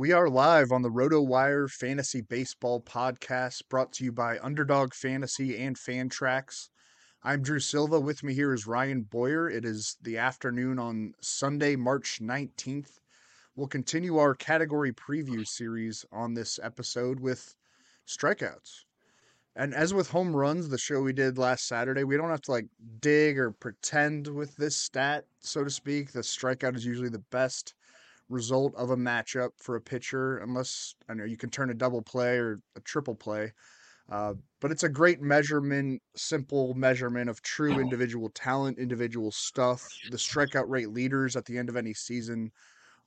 We are live on the RotoWire Fantasy Baseball Podcast, brought to you by Underdog Fantasy and Fantrax. I'm Drew Silva. With me here is Ryan Boyer. It is the afternoon on Sunday, March 19th. We'll continue our category preview series on this episode with strikeouts. And as with home runs, the show we did last Saturday, we don't have to like dig or pretend with this stat, so to speak. The strikeout is usually the best result of a matchup for a pitcher, unless I know you can turn a double play or a triple play. Uh, but it's a great measurement, simple measurement of true individual talent, individual stuff. The strikeout rate leaders at the end of any season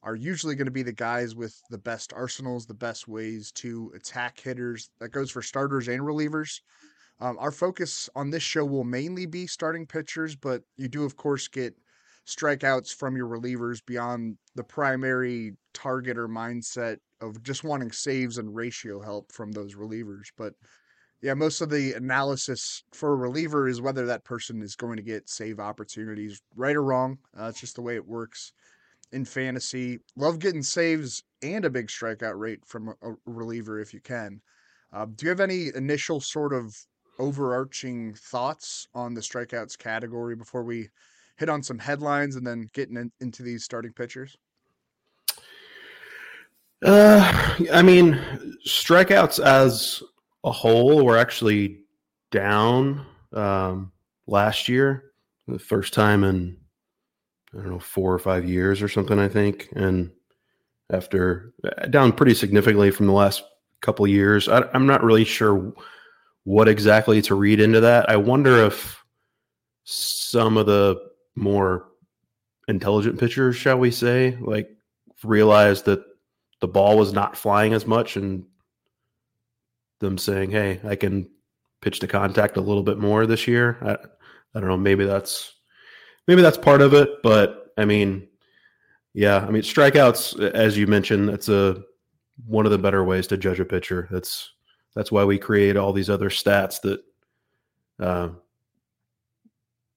are usually going to be the guys with the best arsenals, the best ways to attack hitters. That goes for starters and relievers. Um, our focus on this show will mainly be starting pitchers, but you do, of course, get strikeouts from your relievers beyond the primary target or mindset of just wanting saves and ratio help from those relievers. But yeah, most of the analysis for a reliever is whether that person is going to get save opportunities, right or wrong. Uh, it's just the way it works in fantasy. Love getting saves and a big strikeout rate from a, reliever if you can. Uh, do you have any initial sort of overarching thoughts on the strikeouts category before we hit on some headlines and then getting in, into these starting pitchers? Uh, I mean, strikeouts as a whole were actually down um, last year, the first time in I don't know four or five years or something. I think, and after uh, down pretty significantly from the last couple years. I, I'm not really sure what exactly to read into that. I wonder if some of the more intelligent pitchers, shall we say, like realized that the ball was not flying as much and them saying, "Hey, I can pitch to contact a little bit more this year." I, I don't know. Maybe that's maybe that's part of it, but I mean, yeah, I mean strikeouts, as you mentioned, that's a one of the better ways to judge a pitcher. That's that's why we create all these other stats that uh,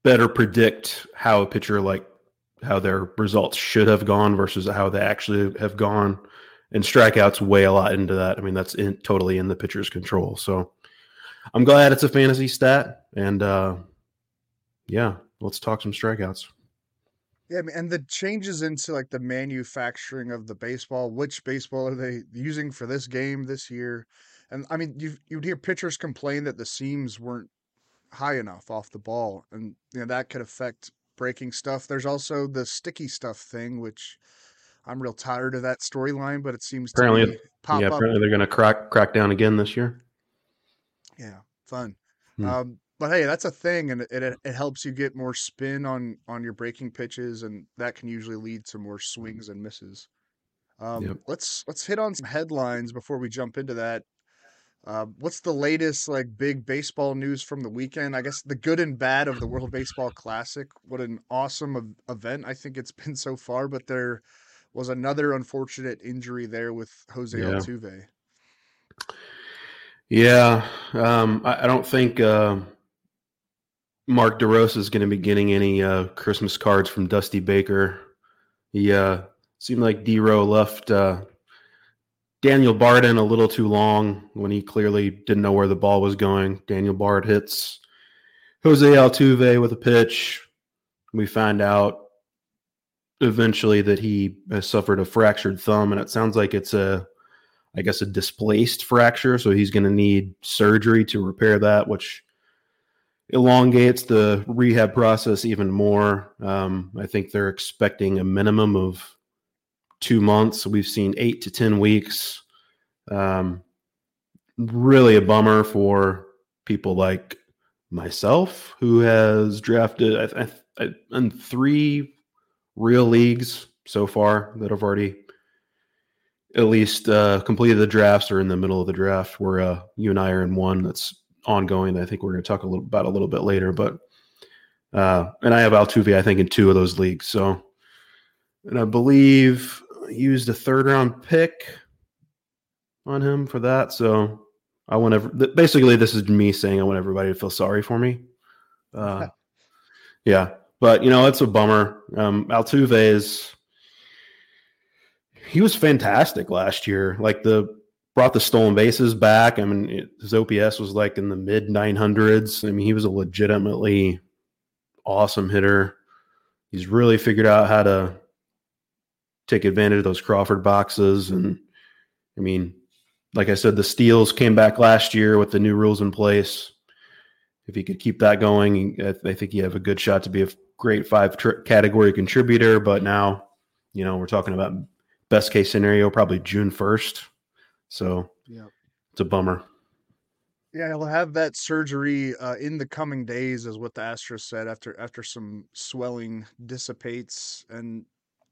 better predict how a pitcher like how their results should have gone versus how they actually have gone. And strikeouts weigh a lot into that. I mean, that's in, totally in the pitcher's control. So I'm glad it's a fantasy stat. And uh, yeah, let's talk some strikeouts. Yeah, and the changes into like the manufacturing of the baseball. Which baseball are they using for this game this year? And I mean, you you'd hear pitchers complain that the seams weren't high enough off the ball, and you know that could affect breaking stuff. There's also the sticky stuff thing, which I'm real tired of that storyline, but it seems apparently, to pop yeah, up. apparently they're going to crack crack down again this year. Yeah, fun. Hmm. Um, but hey, that's a thing, and it, it it helps you get more spin on on your breaking pitches, and that can usually lead to more swings and misses. Um, Yep. Let's let's hit on some headlines before we jump into that. Uh, what's the latest like big baseball news from the weekend? I guess the good and bad of the World Baseball Classic. What an awesome ev- event I think it's been so far, but there was another unfortunate injury there with Jose Yeah. Altuve. Yeah, um, I, I don't think uh, Mark DeRosa is going to be getting any uh, Christmas cards from Dusty Baker. He uh, seemed like D-Row left uh, Daniel Bard in a little too long when he clearly didn't know where the ball was going. Daniel Bard hits Jose Altuve with a pitch. We find out eventually that he has suffered a fractured thumb, and it sounds like it's a, I guess, a displaced fracture. So he's going to need surgery to repair that, which elongates the rehab process even more. Um, I think they're expecting a minimum of two months. We've seen eight to 10 weeks. Um, really a bummer for people like myself, who has drafted I, I, I, in three real leagues so far that have already at least uh, completed the drafts or in the middle of the draft. Where uh, you and I are in one that's ongoing. I think we're going to talk a little about a little bit later, but uh, and I have Altuve, I think, in two of those leagues. So, and I believe used a third round pick on him for that. So I want to basically this is me saying I want everybody to feel sorry for me. Uh, yeah, but you know it's a bummer. Um, Altuve is he was fantastic last year. Like the brought the stolen bases back. I mean, it, his OPS was like in the mid 900s. I mean, he was a legitimately awesome hitter. He's really figured out how to take advantage of those Crawford boxes. And I mean, like I said, the steals came back last year with the new rules in place. If he could keep that going, I think you have a good shot to be a great five tr- category contributor. But now, you know, we're talking about best case scenario, probably June 1st so yeah, it's a bummer. Yeah, he'll have that surgery uh, in the coming days, is what the Astros said after after some swelling dissipates. And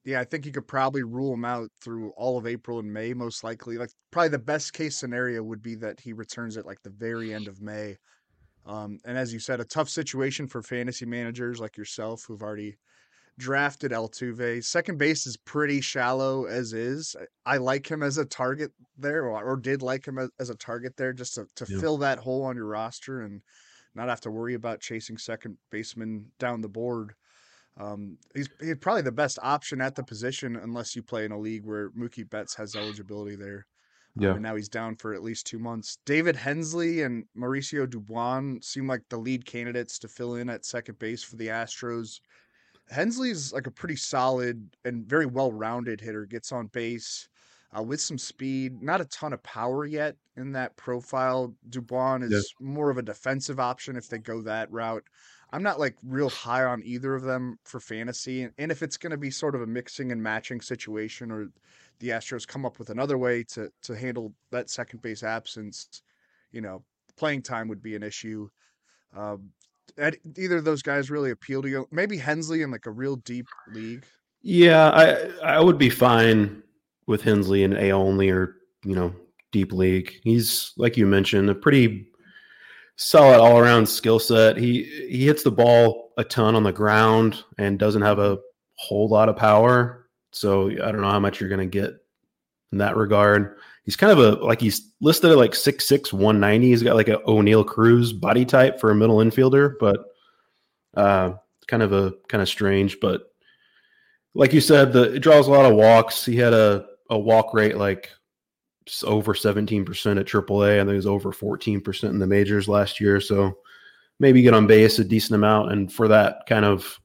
yeah, I think you could probably rule him out through all of April and May, most likely. Like probably the best case scenario would be that he returns at like the very end of May. Um, and as you said, a tough situation for fantasy managers like yourself who've already drafted Altuve. Second base is pretty shallow as is. I like him as a target there, or, or did like him as, as, a target there, just to, to yeah. fill that hole on your roster and not have to worry about chasing second baseman down the board. Um, he's, he's probably the best option at the position unless you play in a league where Mookie Betts has eligibility there. Um, yeah. Um, and now he's down for at least two months. David Hensley and Mauricio Dubon seem like the lead candidates to fill in at second base for the Astros. Hensley's like a pretty solid and very well rounded hitter, gets on base uh, with some speed, not a ton of power yet in that profile. Dubon is yeah. more of a defensive option if they go that route. I'm not like real high on either of them for fantasy. And, and if it's going to be sort of a mixing and matching situation or the Astros come up with another way to, to handle that second base absence, you know, playing time would be an issue. Um, either of those guys really appeal to you? Maybe Hensley in like a real deep league. Yeah, I I would be fine with Hensley in A only or you know deep league. He's like you mentioned, a pretty solid all around skill set. He he hits the ball a ton on the ground and doesn't have a whole lot of power. So I don't know how much you're going to get in that regard. He's kind of a like he's listed at like 6'6", 190. He's got like an Oneil Cruz body type for a middle infielder, but uh, kind of a kind of strange. But like you said, the it draws a lot of walks. He had a a walk rate like over 17% at AAA. I think it was over 14% in the majors last year. So maybe get on base a decent amount. And for that kind of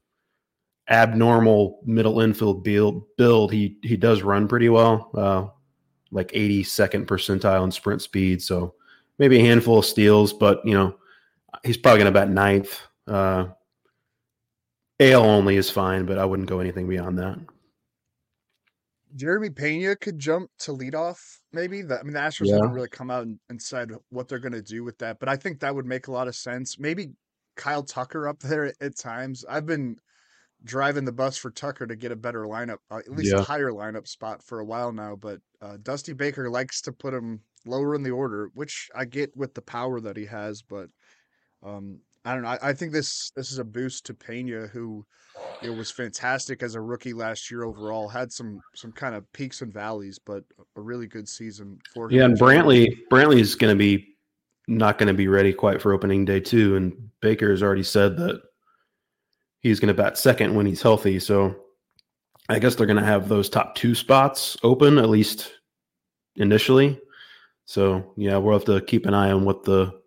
abnormal middle infield build, build he he does run pretty well. Uh, like 82nd percentile in sprint speed. So maybe a handful of steals, but you know, he's probably going to bat ninth. Uh, AL only is fine, but I wouldn't go anything beyond that. Jeremy Pena could jump to leadoff, maybe. The, I mean, the Astros yeah. haven't really come out and, and said what they're going to do with that, but I think that would make a lot of sense. Maybe Kyle Tucker up there at, at times. I've been driving the bus for Tucker to get a better lineup, uh, at least yeah. a higher lineup spot for a while now. But uh, Dusty Baker likes to put him lower in the order, which I get with the power that he has. But um, I don't know. I, I, think this this is a boost to Pena, who you know, was fantastic as a rookie last year overall. Had some some kind of peaks and valleys, but a really good season for him. Yeah, and Brantley Brantley is going to be not going to be ready quite for opening day too. And Baker has already said that he's going to bat second when he's healthy. So I guess they're going to have those top two spots open at least initially. So yeah, we'll have to keep an eye on what the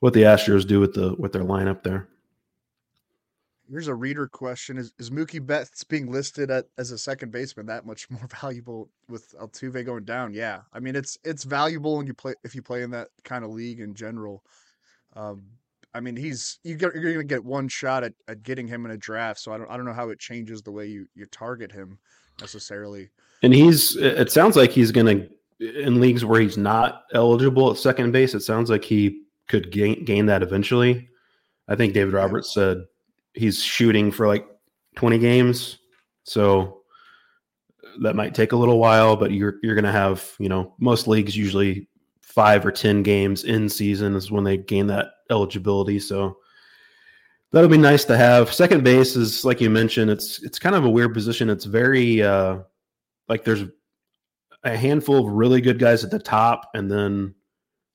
what the Astros do with the with their lineup there. Here's a reader question: Is is Mookie Betts being listed at, as a second baseman that much more valuable with Altuve going down? Yeah, I mean it's it's valuable when you play if you play in that kind of league in general. Um, I mean he's you get, you're going to get one shot at, at getting him in a draft, so I don't I don't know how it changes the way you you target him necessarily. And he's it sounds like he's going to in leagues where he's not eligible at second base. It sounds like he could gain gain that eventually. I think David Roberts said he's shooting for like 20 games. So that might take a little while, but you're you're going to have, you know, most leagues usually 5 or 10 games in season is when they gain that eligibility. So that'll be nice to have. Second base is like you mentioned, it's it's kind of a weird position. It's very uh like there's a handful of really good guys at the top and then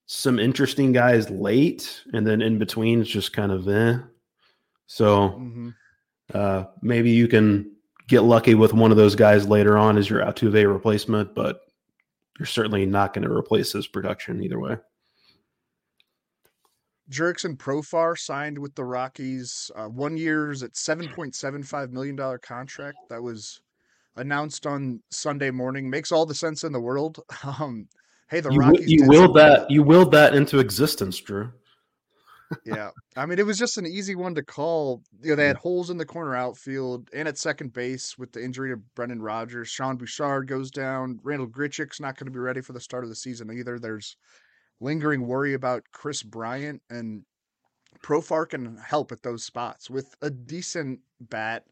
some interesting guys late and then in between it's just kind of eh. So mm-hmm. uh, maybe you can get lucky with one of those guys later on as your Altuve replacement, but you're certainly not going to replace his production either way. Jurickson Profar signed with the Rockies uh, one year's at seven point seven five million dollar contract that was announced on Sunday morning. Makes all the sense in the world. Um, hey, the you, Rockies. You willed that. You willed that into existence, Drew yeah. I mean, it was just an easy one to call. You know, they had holes in the corner outfield and at second base with the injury to Brendan Rodgers. Sean Bouchard goes down. Randal Grichuk's not going to be ready for the start of the season either. There's lingering worry about Kris Bryant and Profar can help at those spots with a decent bat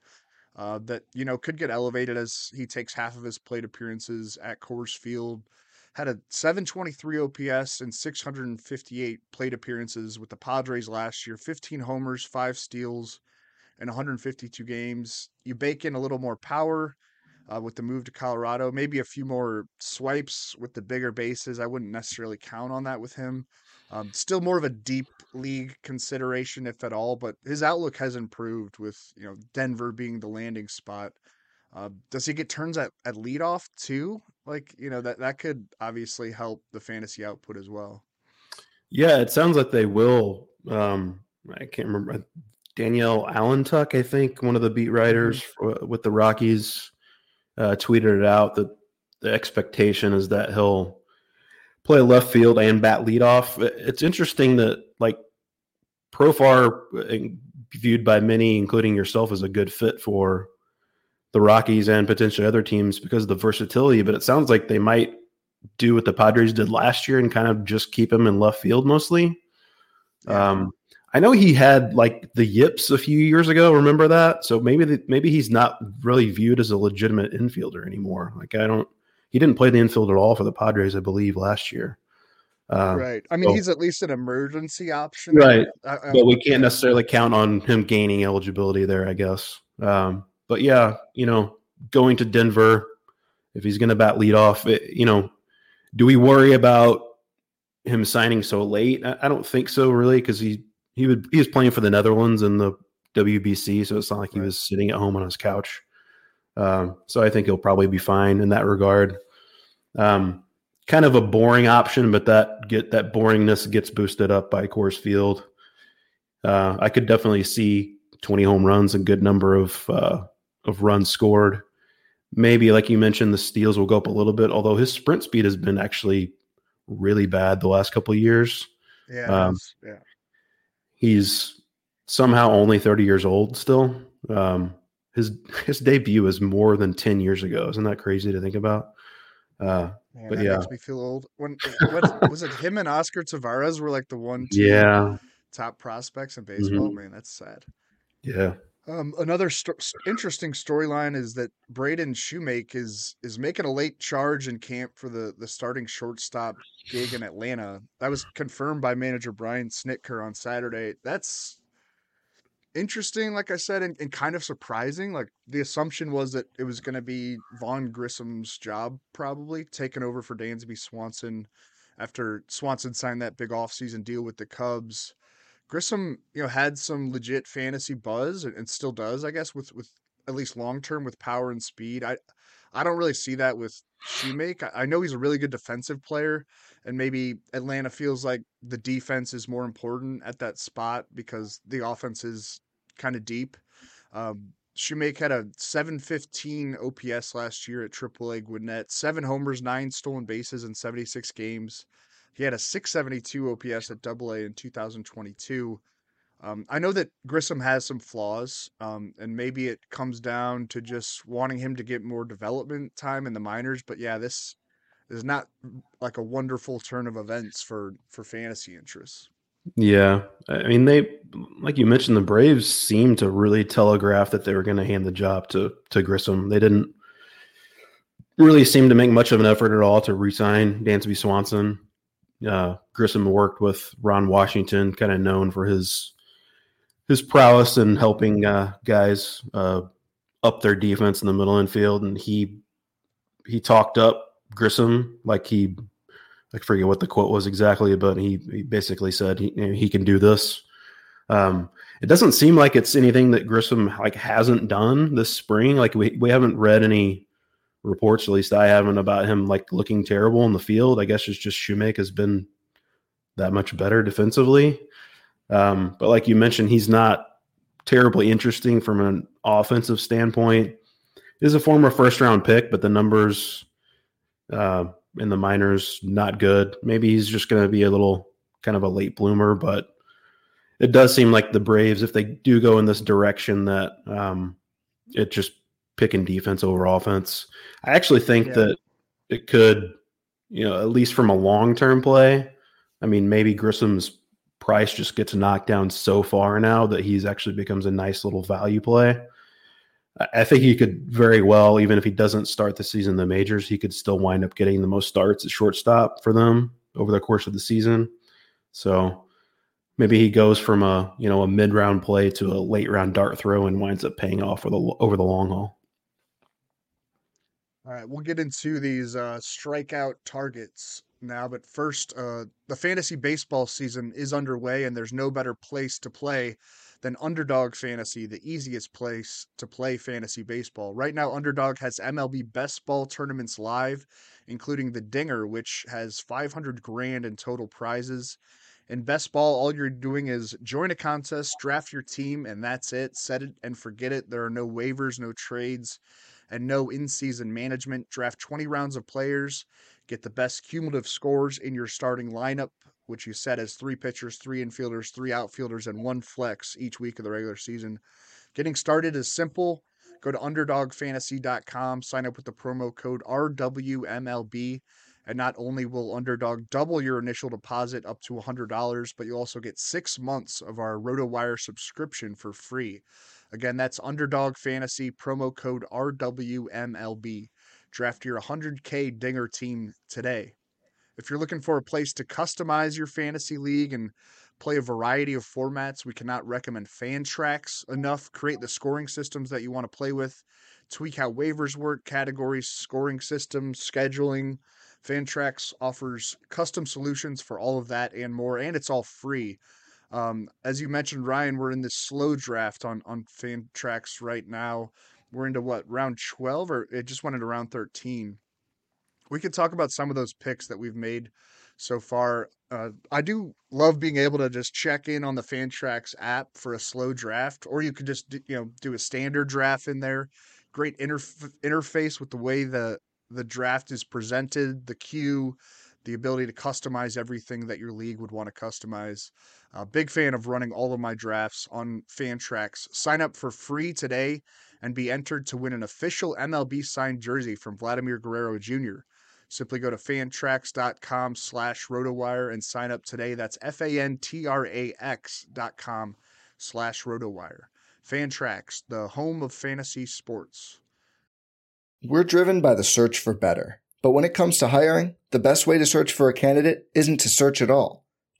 uh, that you know could get elevated as he takes half of his plate appearances at Coors Field had a 723 OPS and 658 plate appearances with the Padres last year, 15 homers, five steals, and 152 games. You bake in a little more power uh, with the move to Colorado, maybe a few more swipes with the bigger bases. I wouldn't necessarily count on that with him. Um, still more of a deep league consideration, if at all, but his outlook has improved with you know Denver being the landing spot. Uh, does he get turns at, at leadoff too? Like, you know, that, that could obviously help the fantasy output as well. Yeah, it sounds like they will. Um, I can't remember. Uh, Danielle Allentuck, I think, one of the beat writers mm-hmm. with the Rockies, uh, tweeted it out that the expectation is that he'll play left field and bat leadoff. It's interesting that, like, Profar, uh, viewed by many, including yourself, as a good fit for the Rockies and potentially other teams because of the versatility. But it sounds like they might do what the Padres did last year and kind of just keep him in left field mostly. Yeah. Um, I know he had like the yips a few years ago. Remember that? So maybe the, maybe he's not really viewed as a legitimate infielder anymore. Like I don't. He didn't play the infield at all for the Padres, I believe, last year. Uh, right. I mean, so, he's at least an emergency option. Right. I, I, but we can't necessarily count on him gaining eligibility there, I guess. Um, but yeah, you know, going to Denver, if he's going to bat leadoff, it, you know, do we worry about him signing so late? I, I don't think so, really, because he he would he was playing for the Netherlands in the WBC, so it's not like he was sitting at home on his couch. Um, so I think he'll probably be fine in that regard. Um, kind of a boring option, but that get that boringness gets boosted up by Coors Field. Uh, I could definitely see 20 home runs, a good number of uh, of runs scored. Maybe, like you mentioned, the steals will go up a little bit, although his sprint speed has been actually really bad the last couple of years. Yeah. Um, yeah. He's somehow only 30 years old still. Um, his his debut is more than 10 years ago. Isn't that crazy to think about? Uh, Man, but yeah, makes me feel old. When what, was it him and Oscar Taveras were like the one, yeah, top prospects in baseball? Mm-hmm. Man, that's sad. Yeah. Um, another st- interesting storyline is that Braden Shewmake is is making a late charge in camp for the the starting shortstop gig in Atlanta. That was confirmed by manager Brian Snitker on Saturday. That's interesting, like I said, and, and kind of surprising. Like the assumption was that it was going to be Vaughn Grissom's job, probably taken over for Dansby Swanson after Swanson signed that big offseason deal with the Cubs. Grissom, you know, had some legit fantasy buzz and, still does, I guess, with with at least long term with power and speed. I I don't really see that with Shewmake. I, I know he's a really good defensive player, and maybe Atlanta feels like the defense is more important at that spot because the offense is kind of deep. Um, Shewmake had a 715 OPS last year at AAA Gwinnett, seven homers, nine stolen bases in 76 games. He had a 672 OPS at AA in 2022. Um, I know that Grissom has some flaws, um, and maybe it comes down to just wanting him to get more development time in the minors. But yeah, this is not like a wonderful turn of events for for fantasy interests. Yeah, I mean they, like you mentioned, the Braves seemed to really telegraph that they were going to hand the job to to Grissom. They didn't really seem to make much of an effort at all to resign Dansby Swanson. Uh, Grissom worked with Ron Washington, kind of known for his his prowess in helping uh, guys uh, up their defense in the middle infield, and he he talked up Grissom like he I forget what the quote was exactly, but he, he basically said he he can do this. Um, it doesn't seem like it's anything that Grissom like hasn't done this spring. Like we we haven't read any reports, at least I haven't, about him like looking terrible in the field. I guess it's just Shewmake has been that much better defensively. Um, but like you mentioned, he's not terribly interesting from an offensive standpoint. Is a former first round pick, but the numbers uh, in the minors not good. Maybe he's just going to be a little kind of a late bloomer, but it does seem like the Braves, if they do go in this direction, that um, it just picking defense over offense. I actually think yeah. that it could, you know, at least from a long term play. I mean, maybe Grissom's price just gets knocked down so far now that he's actually becomes a nice little value play. I think he could very well, even if he doesn't start the season in the majors, he could still wind up getting the most starts at shortstop for them over the course of the season. So maybe he goes from a you know a mid round play to a late round dart throw and winds up paying off for the over the long haul. All right, we'll get into these uh, strikeout targets now, but first, uh, the fantasy baseball season is underway, and there's no better place to play than Underdog Fantasy, the easiest place to play fantasy baseball. Right now, Underdog has MLB best ball tournaments live, including the Dinger, which has 500 grand in total prizes. In best ball, all you're doing is join a contest, draft your team, and that's it. Set it and forget it. There are no waivers, no trades, and no in season management. Draft 20 rounds of players, get the best cumulative scores in your starting lineup which you set as three pitchers, three infielders, three outfielders, and one flex each week of the regular season. Getting started is simple. Go to underdogfantasy.com, sign up with the promo code RWMLB, and not only will Underdog double your initial deposit up to $100, but you'll also get six months of our RotoWire subscription for free. Again, that's Underdog Fantasy, promo code RWMLB. Draft your 100K Dinger team today. If you're looking for a place to customize your fantasy league and play a variety of formats, we cannot recommend Fantrax enough. Create the scoring systems that you want to play with, tweak how waivers work, categories, scoring systems, scheduling. Fantrax offers custom solutions for all of that and more, and it's all free. Um, as you mentioned, Ryan, we're in this slow draft on on Fantrax right now. We're into what round twelve, or it just went into round thirteen we could talk about some of those picks that we've made so far. Uh, I do love being able to just check in on the Fantrax app for a slow draft, or you could just do, you know do a standard draft in there. Great interf- interface with the way the the draft is presented, the queue, the ability to customize everything that your league would want to customize. Uh, big fan of running all of my drafts on Fantrax. Sign up for free today and be entered to win an official MLB signed jersey from Vladimir Guerrero Jr. Simply go to fantrax.com slash rotowire and sign up today. That's F-A-N-T-R-A-X dot com slash rotowire. Fantrax, the home of fantasy sports. We're driven by the search for better. But when it comes to hiring, the best way to search for a candidate isn't to search at all.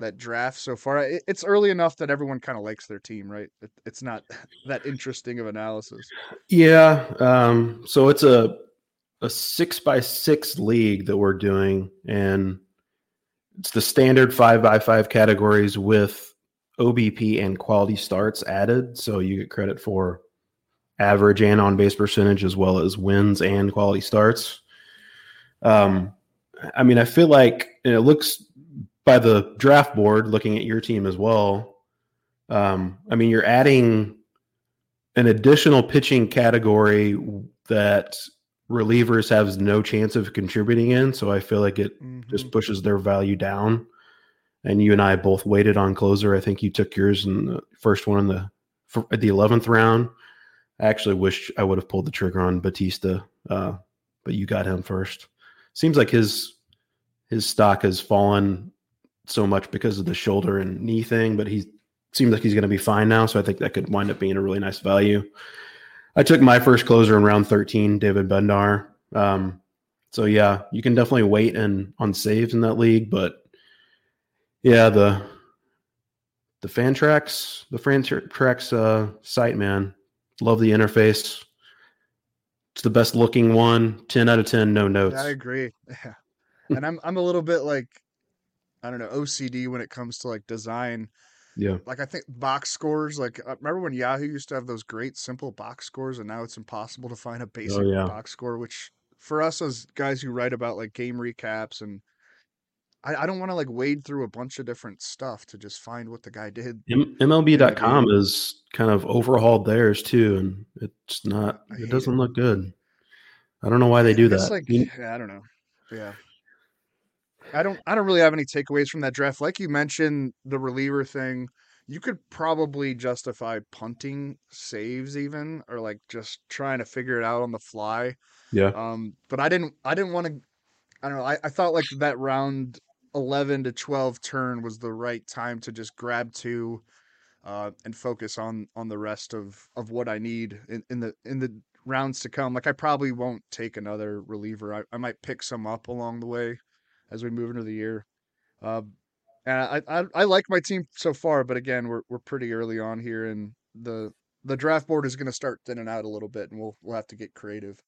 that draft so far? It, it's early enough that everyone kind of likes their team, right? It, it's not that interesting of analysis. Yeah. Um, so it's a a six by six league that we're doing, and it's the standard five by five categories with OBP and quality starts added. So you get credit for average and on base percentage as well as wins and quality starts. Um, I mean, I feel like it looks by the draft board, looking at your team as well. Um, I mean, you're adding an additional pitching category that relievers have no chance of contributing in. So I feel like it mm-hmm. just pushes their value down. And you and I both waited on closer. I think you took yours in the first one in the the eleventh round. I actually wish I would have pulled the trigger on Bautista, uh, but you got him first. Seems like his his stock has fallen so much because of the shoulder and knee thing, but he seems like he's going to be fine now. So I think that could wind up being a really nice value. I took my first closer in round 13, David Bednar. Um, so yeah, you can definitely wait and on saves in that league, but yeah, the the Fantrax, the Fantrax uh, site, man, love the interface. It's the best looking one. Ten out of ten, no notes. I agree. Yeah and I'm I'm a little bit like I don't know OCD when it comes to like design. Yeah. Like I think box scores. Like uh, remember when Yahoo used to have those great simple box scores, and now it's impossible to find a oh, basic oh, yeah. box score. Which for us as guys who write about like game recaps and I, I don't want to like wade through a bunch of different stuff to just find what the guy did. M- MLB.com is kind of overhauled theirs too, and it's not. It doesn't it. look good. I don't know why they do that. Like, yeah, I don't know. Yeah. I don't I don't really have any takeaways from that draft. Like you mentioned, the reliever thing, you could probably justify punting saves even or like just trying to figure it out on the fly. Yeah. Um, but I didn't I didn't want to I don't know, I, I thought like that round eleven to twelve turn was the right time to just grab two uh, and focus on on the rest of of what I need in, in the in the rounds to come. Like I probably won't take another reliever. I, I might pick some up along the way as we move into the year. Uh, and I, I, I like my team so far, but again, we're we're pretty early on here, and the the draft board is going to start thinning out a little bit, and we'll we'll have to get creative.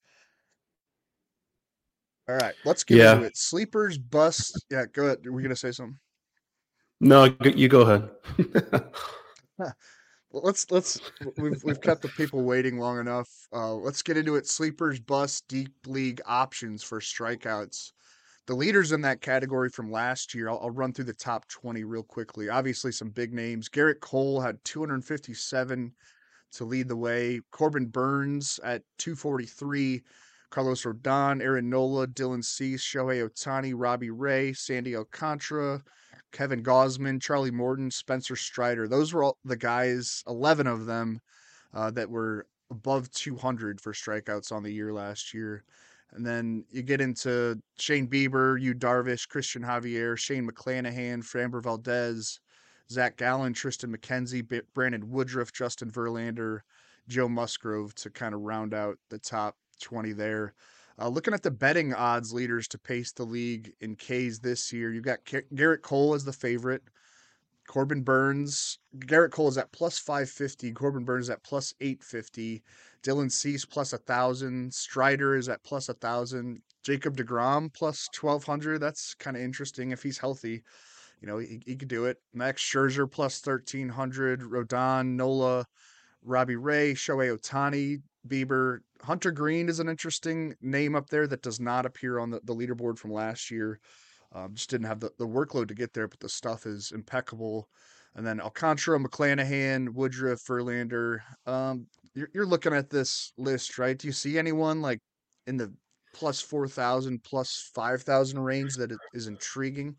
All right, let's get yeah. into it. Sleepers, bust. Yeah, go ahead. Are we going to say something? No, you go ahead. let's let's we've we've kept the people waiting long enough. Uh, let's get into it. Sleepers, bust, deep league options for strikeouts the leaders in that category from last year, I'll, I'll, run through the top 20 real quickly. Obviously, some big names. Gerrit Cole had 257 to lead the way. Corbin Burnes at 243. Carlos Rodon, Aaron Nola, Dylan Cease, Shohei Ohtani, Robbie Ray, Sandy Alcantara, Kevin Gausman, Charlie Morton, Spencer Strider. Those were all the guys, 11 of them, uh, that were above 200 for strikeouts on the year last year. And then you get into Shane Bieber, Yu Darvish, Cristian Javier, Shane McClanahan, Framber Valdez, Zach Gallen, Triston McKenzie, Brandon Woodruff, Justin Verlander, Joe Musgrove to kind of round out the top 20 there. Uh, looking at the betting odds leaders to pace the league in Ks this year, you've got Gerrit Cole as the favorite. Corbin Burnes, Gerrit Cole is at plus 550. Corbin Burnes at plus 850. Dylan Cease plus a 1,000. Strider is at plus a 1,000. Jacob DeGrom plus 1,200. That's kind of interesting if he's healthy. You know, he, he could do it. Max Scherzer plus 1,300. Rodon, Nola, Robbie Ray, Shohei Ohtani, Bieber. Hunter Greene is an interesting name up there that does not appear on the, the leaderboard from last year. Um, just didn't have the, the workload to get there, but the stuff is impeccable. And then Alcantara, McClanahan, Woodruff, Verlander. Um, you're, you're looking at this list, right? Do you see anyone like in the plus 4,000, plus 5,000 range that is intriguing?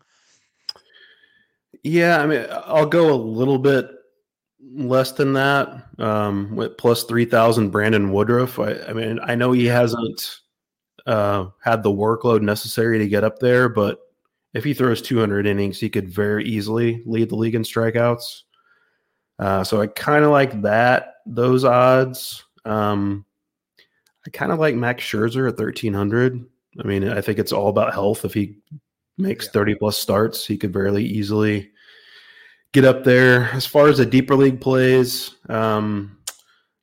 Yeah, I mean, I'll go a little bit less than that. Um, with plus 3,000 Brandon Woodruff. I, I, mean, I know he hasn't uh, had the workload necessary to get up there, but if he throws 200 innings, he could very easily lead the league in strikeouts. Uh, so I kind of like that, those odds. Um, I kind of like Max Scherzer at 1300. I mean, I think it's all about health. If he makes yeah. 30 plus starts, he could very easily get up there. As far as the deeper league plays, um,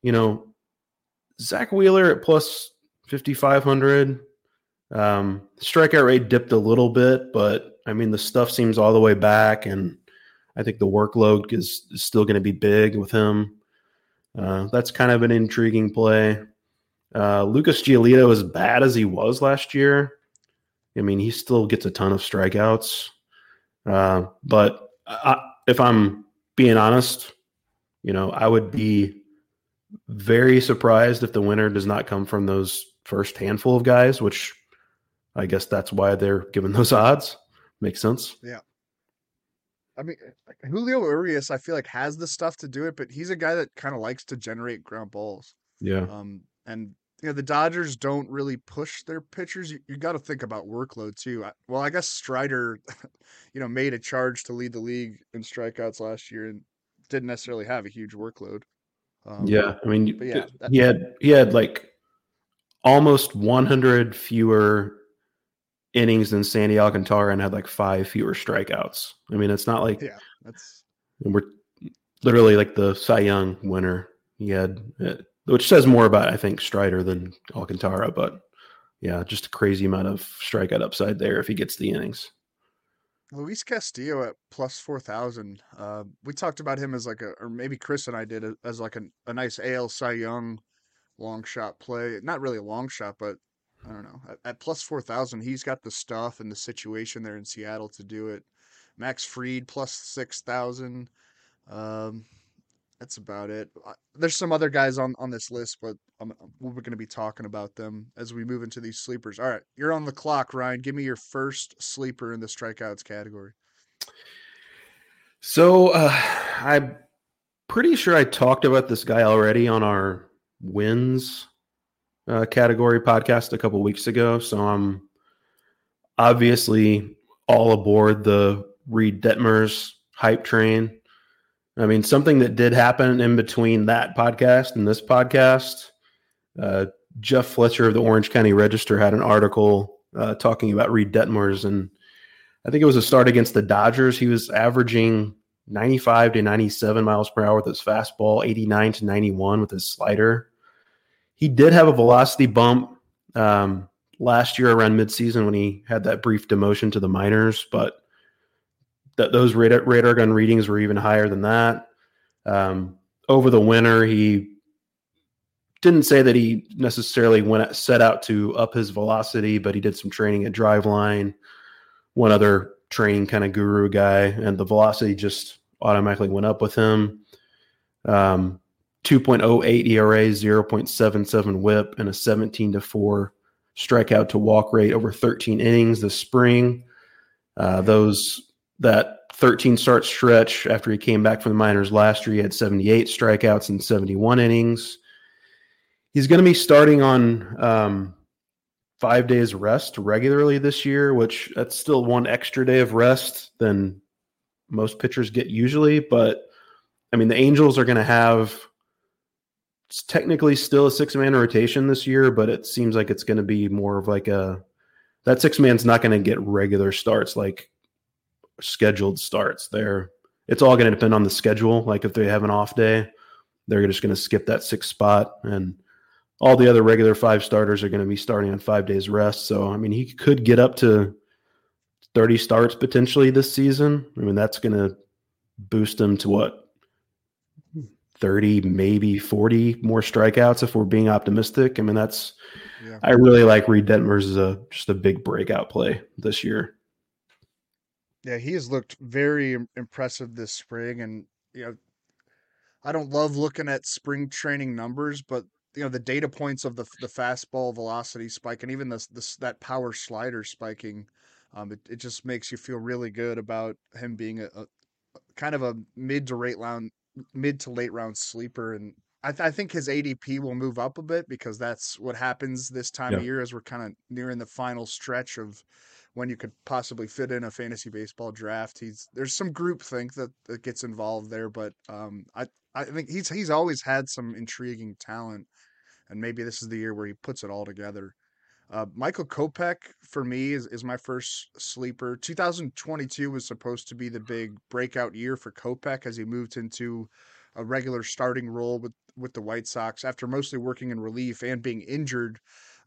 you know, Zack Wheeler at plus 5,500. Um, strikeout rate dipped a little bit, but I mean, the stuff seems all the way back, and I think the workload is, is still going to be big with him. Uh, that's kind of an intriguing play. Uh, Lucas Giolito, as bad as he was last year, I mean, he still gets a ton of strikeouts. Uh, but I, if I'm being honest, you know, I would be very surprised if the winner does not come from those first handful of guys, which I guess that's why they're given those odds. Makes sense. Yeah. I mean, Julio Urias, I feel like has the stuff to do it, but he's a guy that kind of likes to generate ground balls. Yeah. Um, and you know the Dodgers don't really push their pitchers. You, you got to think about workload too. I, well, I guess Strider, you know, made a charge to lead the league in strikeouts last year and didn't necessarily have a huge workload. Um, yeah, I mean, yeah, he had he had like almost 100 fewer innings than Sandy Alcantara and had like five fewer strikeouts. I mean, it's not like yeah, that's we're literally like the Cy Young winner. He had, uh, which says more about I think Strider than Alcantara, but yeah, just a crazy amount of strikeout upside there if he gets the innings. Luis Castillo at plus four thousand. Uh, we talked about him as like a, or maybe Chris and I did as like a, a nice AL Cy Young long shot play. Not really a long shot, but I don't know. At, at plus 4,000, he's got the stuff and the situation there in Seattle to do it. Max Fried plus 6,000. Um, that's about it. There's some other guys on, on this list, but I'm, we're going to be talking about them as we move into these sleepers. All right, you're on the clock, Ryan. Give me your first sleeper in the strikeouts category. So uh, I'm pretty sure I talked about this guy already on our wins uh, category podcast a couple weeks ago. So I'm obviously all aboard the Reid Detmers hype train. I mean, something that did happen in between that podcast and this podcast. Uh, Jeff Fletcher of the Orange County Register had an article uh, talking about Reid Detmers, and I think it was a start against the Dodgers. He was averaging 95 to 97 miles per hour with his fastball, 89 to 91 with his slider. He did have a velocity bump um, last year around midseason when he had that brief demotion to the minors, but that those radar, radar gun readings were even higher than that. Um, over the winter, he didn't say that he necessarily went set out to up his velocity, but he did some training at Driveline, one other training kind of guru guy, and the velocity just automatically went up with him. Um, 2.08 ERA, 0.77 whip, and a 17 to 4 strikeout to walk rate over 13 innings this spring. Uh, those that 13 start stretch after he came back from the minors last year, he had 78 strikeouts in 71 innings. He's going to be starting on um, five days rest regularly this year, which that's still one extra day of rest than most pitchers get usually. But I mean, the Angels are going to have it's technically still a six man rotation this year, but it seems like it's going to be more of like a that six man's not going to get regular starts like scheduled starts. They're it's all going to depend on the schedule. Like if they have an off day, they're just going to skip that sixth spot, and all the other regular five starters are going to be starting on five days rest. So I mean, he could get up to thirty starts potentially this season. I mean, that's going to boost him to what 30, maybe 40 more strikeouts if we're being optimistic. I mean, that's yeah. I really like Reid Detmers as a just a big breakout play this year. Yeah, he has looked very impressive this spring, and you know, I don't love looking at spring training numbers, but you know the data points of the the fastball velocity spike and even this this that power slider spiking, um, it it just makes you feel really good about him being a, a kind of a mid to late round mid to late round sleeper and I, th- I, think his ADP will move up a bit because that's what happens this time yeah. of year as we're kind of nearing the final stretch of when you could possibly fit in a fantasy baseball draft. He's there's some group think that, that gets involved there, but um, I I think he's he's always had some intriguing talent, and maybe this is the year where he puts it all together. Uh, Michael Kopech for me is, is my first sleeper. 2022 was supposed to be the big breakout year for Kopech as he moved into a regular starting role with with the White Sox after mostly working in relief and being injured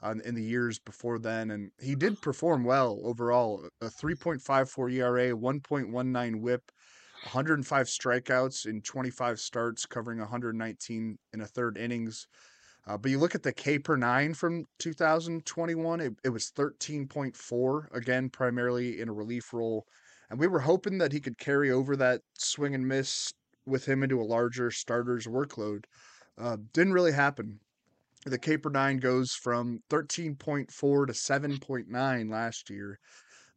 uh, in the years before then. And he did perform well overall. A 3.54 ERA, 1.19 WHIP, 105 strikeouts in 25 starts, covering 119 in a third innings. Uh, but you look at the K per nine from 2021, it, it was 13.4, again, primarily in a relief role. And we were hoping that he could carry over that swing and miss with him into a larger starter's workload. Uh, didn't really happen. The K per nine goes from 13.4 to 7.9 last year.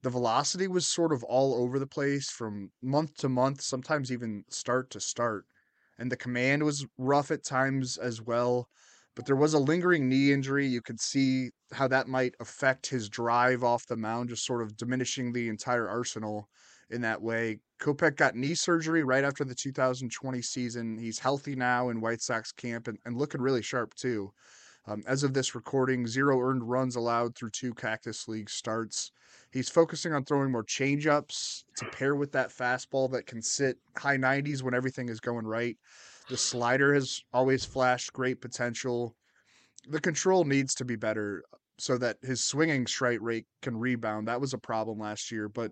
The velocity was sort of all over the place from month to month, sometimes even start to start. And the command was rough at times as well but there was a lingering knee injury. You could see how that might affect his drive off the mound, just sort of diminishing the entire arsenal in that way. Kopech got knee surgery right after the 2020 season. He's healthy now in White Sox camp and, and looking really sharp too. Um, as of this recording, zero earned runs allowed through two Cactus League starts. He's focusing on throwing more changeups to pair with that fastball that can sit high 90s when everything is going right. The slider has always flashed great potential. The control needs to be better so that his swinging strike rate can rebound. That was a problem last year, but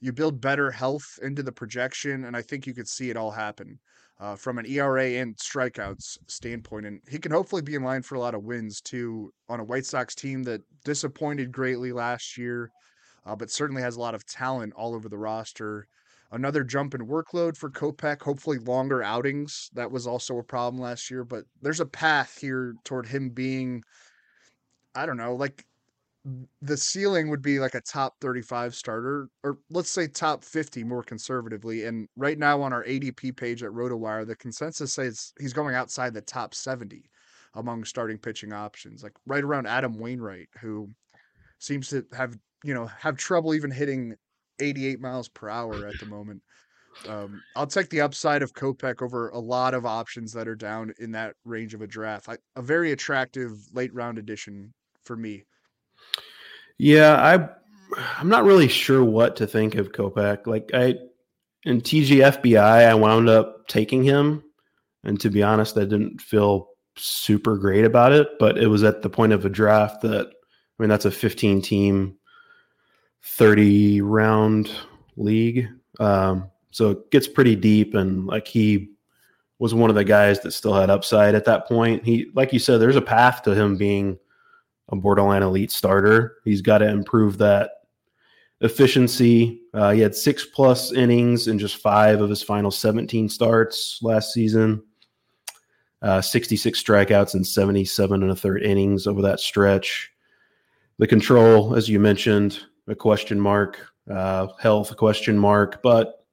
you build better health into the projection, and I think you could see it all happen uh, from an ERA and strikeouts standpoint. And he can hopefully be in line for a lot of wins too on a White Sox team that disappointed greatly last year, uh, but certainly has a lot of talent all over the roster. Another jump in workload for Kopech, hopefully longer outings. That was also a problem last year, but there's a path here toward him being, I don't know, like the ceiling would be like a top 35 starter, or let's say top 50 more conservatively. And right now on our ADP page at RotoWire, the consensus says he's going outside the top 70 among starting pitching options, like right around Adam Wainwright, who seems to have, you know, have trouble even hitting 88 miles per hour at the moment. Um, I'll take the upside of Kopech over a lot of options that are down in that range of a draft. I, a very attractive late round addition for me. Yeah, I I'm not really sure what to think of Kopech. Like I in TGFBI, I wound up taking him, and to be honest, I didn't feel super great about it. But it was at the point of a draft that I mean that's a 15 team 30 round league. Um, so it gets pretty deep and like he was one of the guys that still had upside at that point. He like you said, there's a path to him being a borderline elite starter. He's got to improve that efficiency. Uh, he had six plus innings in just five of his final 17 starts last season. Uh, 66 strikeouts and 77 and a third innings over that stretch. The control, as you mentioned, a question mark, uh, health a question mark, but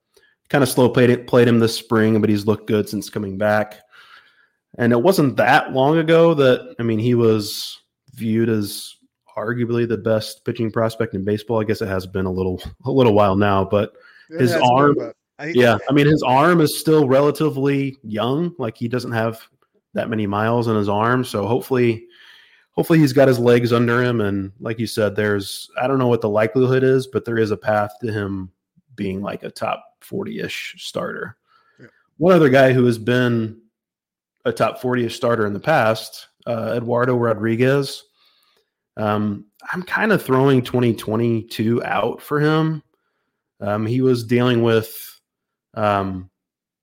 kind of slow played it, played him this spring, but he's looked good since coming back. And it wasn't that long ago that I mean he was viewed as arguably the best pitching prospect in baseball. I guess it has been a little a little while now, but It his been, arm- but I, yeah, I mean his arm is still relatively young. Like he doesn't have that many miles in his arm, so hopefully, hopefully he's got his legs under him. And like you said, there's I don't know what the likelihood is, but there is a path to him being like a top forty ish starter. Yeah. One other guy who has been a top forty ish starter in the past, uh, Eduardo Rodriguez. Um, I'm kind of throwing 2022 out for him. Um, he was dealing with um,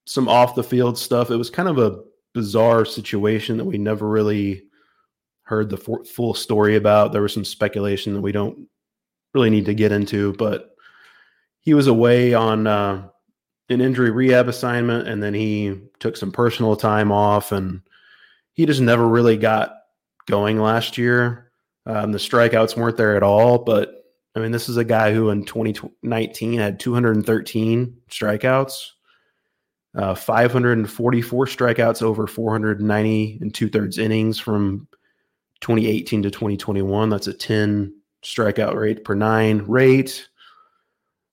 some off the field stuff. It was kind of a bizarre situation that we never really heard the for- full story about. There was some speculation that we don't really need to get into, but he was away on uh, an injury rehab assignment and then he took some personal time off and he just never really got going last year. Um, the strikeouts weren't there at all, but I mean, this is a guy who in 2019 had 213 strikeouts, uh, 544 strikeouts over 490 and two thirds innings from 2018 to 2021. That's a 10 strikeout rate per nine rate.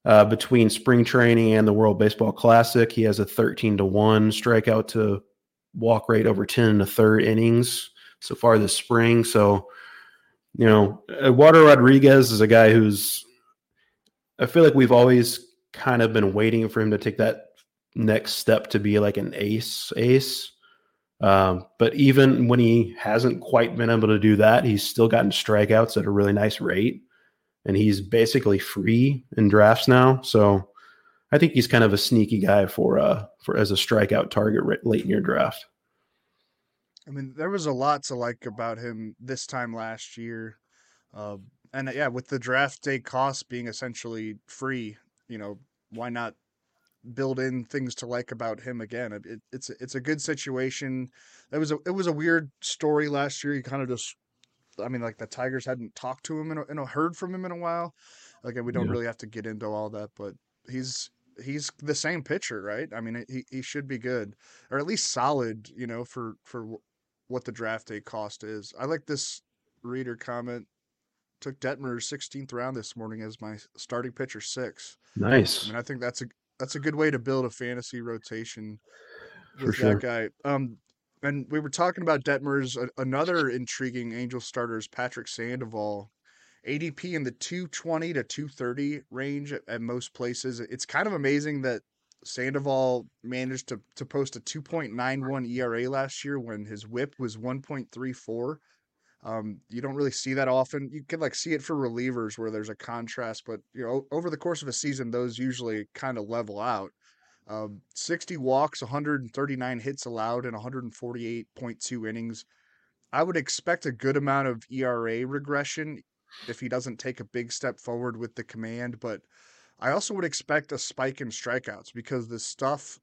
Uh, between spring training and the World Baseball Classic, he has a 13 to 1 strikeout to walk rate over 10 and a third innings so far this spring. So, you know, Eduardo Rodriguez is a guy who's, I feel like we've always kind of been waiting for him to take that next step to be like an ace, ace. Um, but even when he hasn't quite been able to do that, he's still gotten strikeouts at a really nice rate. And he's basically free in drafts now. So I think he's kind of a sneaky guy for uh for as a strikeout target late in your draft. I mean, there was a lot to like about him this time last year. Uh, and yeah, with the draft day cost being essentially free, you know, why not build in things to like about him again? It, it, it's a- it's a good situation. It was a it was a weird story last year. He kind of just, I mean, like the Tigers hadn't talked to him and in a, heard from him in a while. Like, and we don't Yeah. really have to get into all that, but he's he's the same pitcher, right? I mean, he he should be good or at least solid, you know, for for what the draft day cost is. I like this reader comment. Took Detmers 16th round this morning as my starting pitcher six. Nice. I mean, I think that's a that's a good way to build a fantasy rotation For with sure. that guy. Um, and we were talking about Detmers a, another intriguing Angel starter is Patrick Sandoval. ADP in the 220 to 230 range at, at most places. It's kind of amazing that Sandoval managed to to post a 2.91 ERA last year when his WHIP was 1.34. Um, you don't really see that often. You can like see it for relievers where there's a contrast, but you know, over the course of a season, those usually kind of level out. Um, 60 walks, 139 hits allowed, and 148.2 innings. I would expect a good amount of ERA regression if he doesn't take a big step forward with the command, but I also would expect a spike in strikeouts because the stuff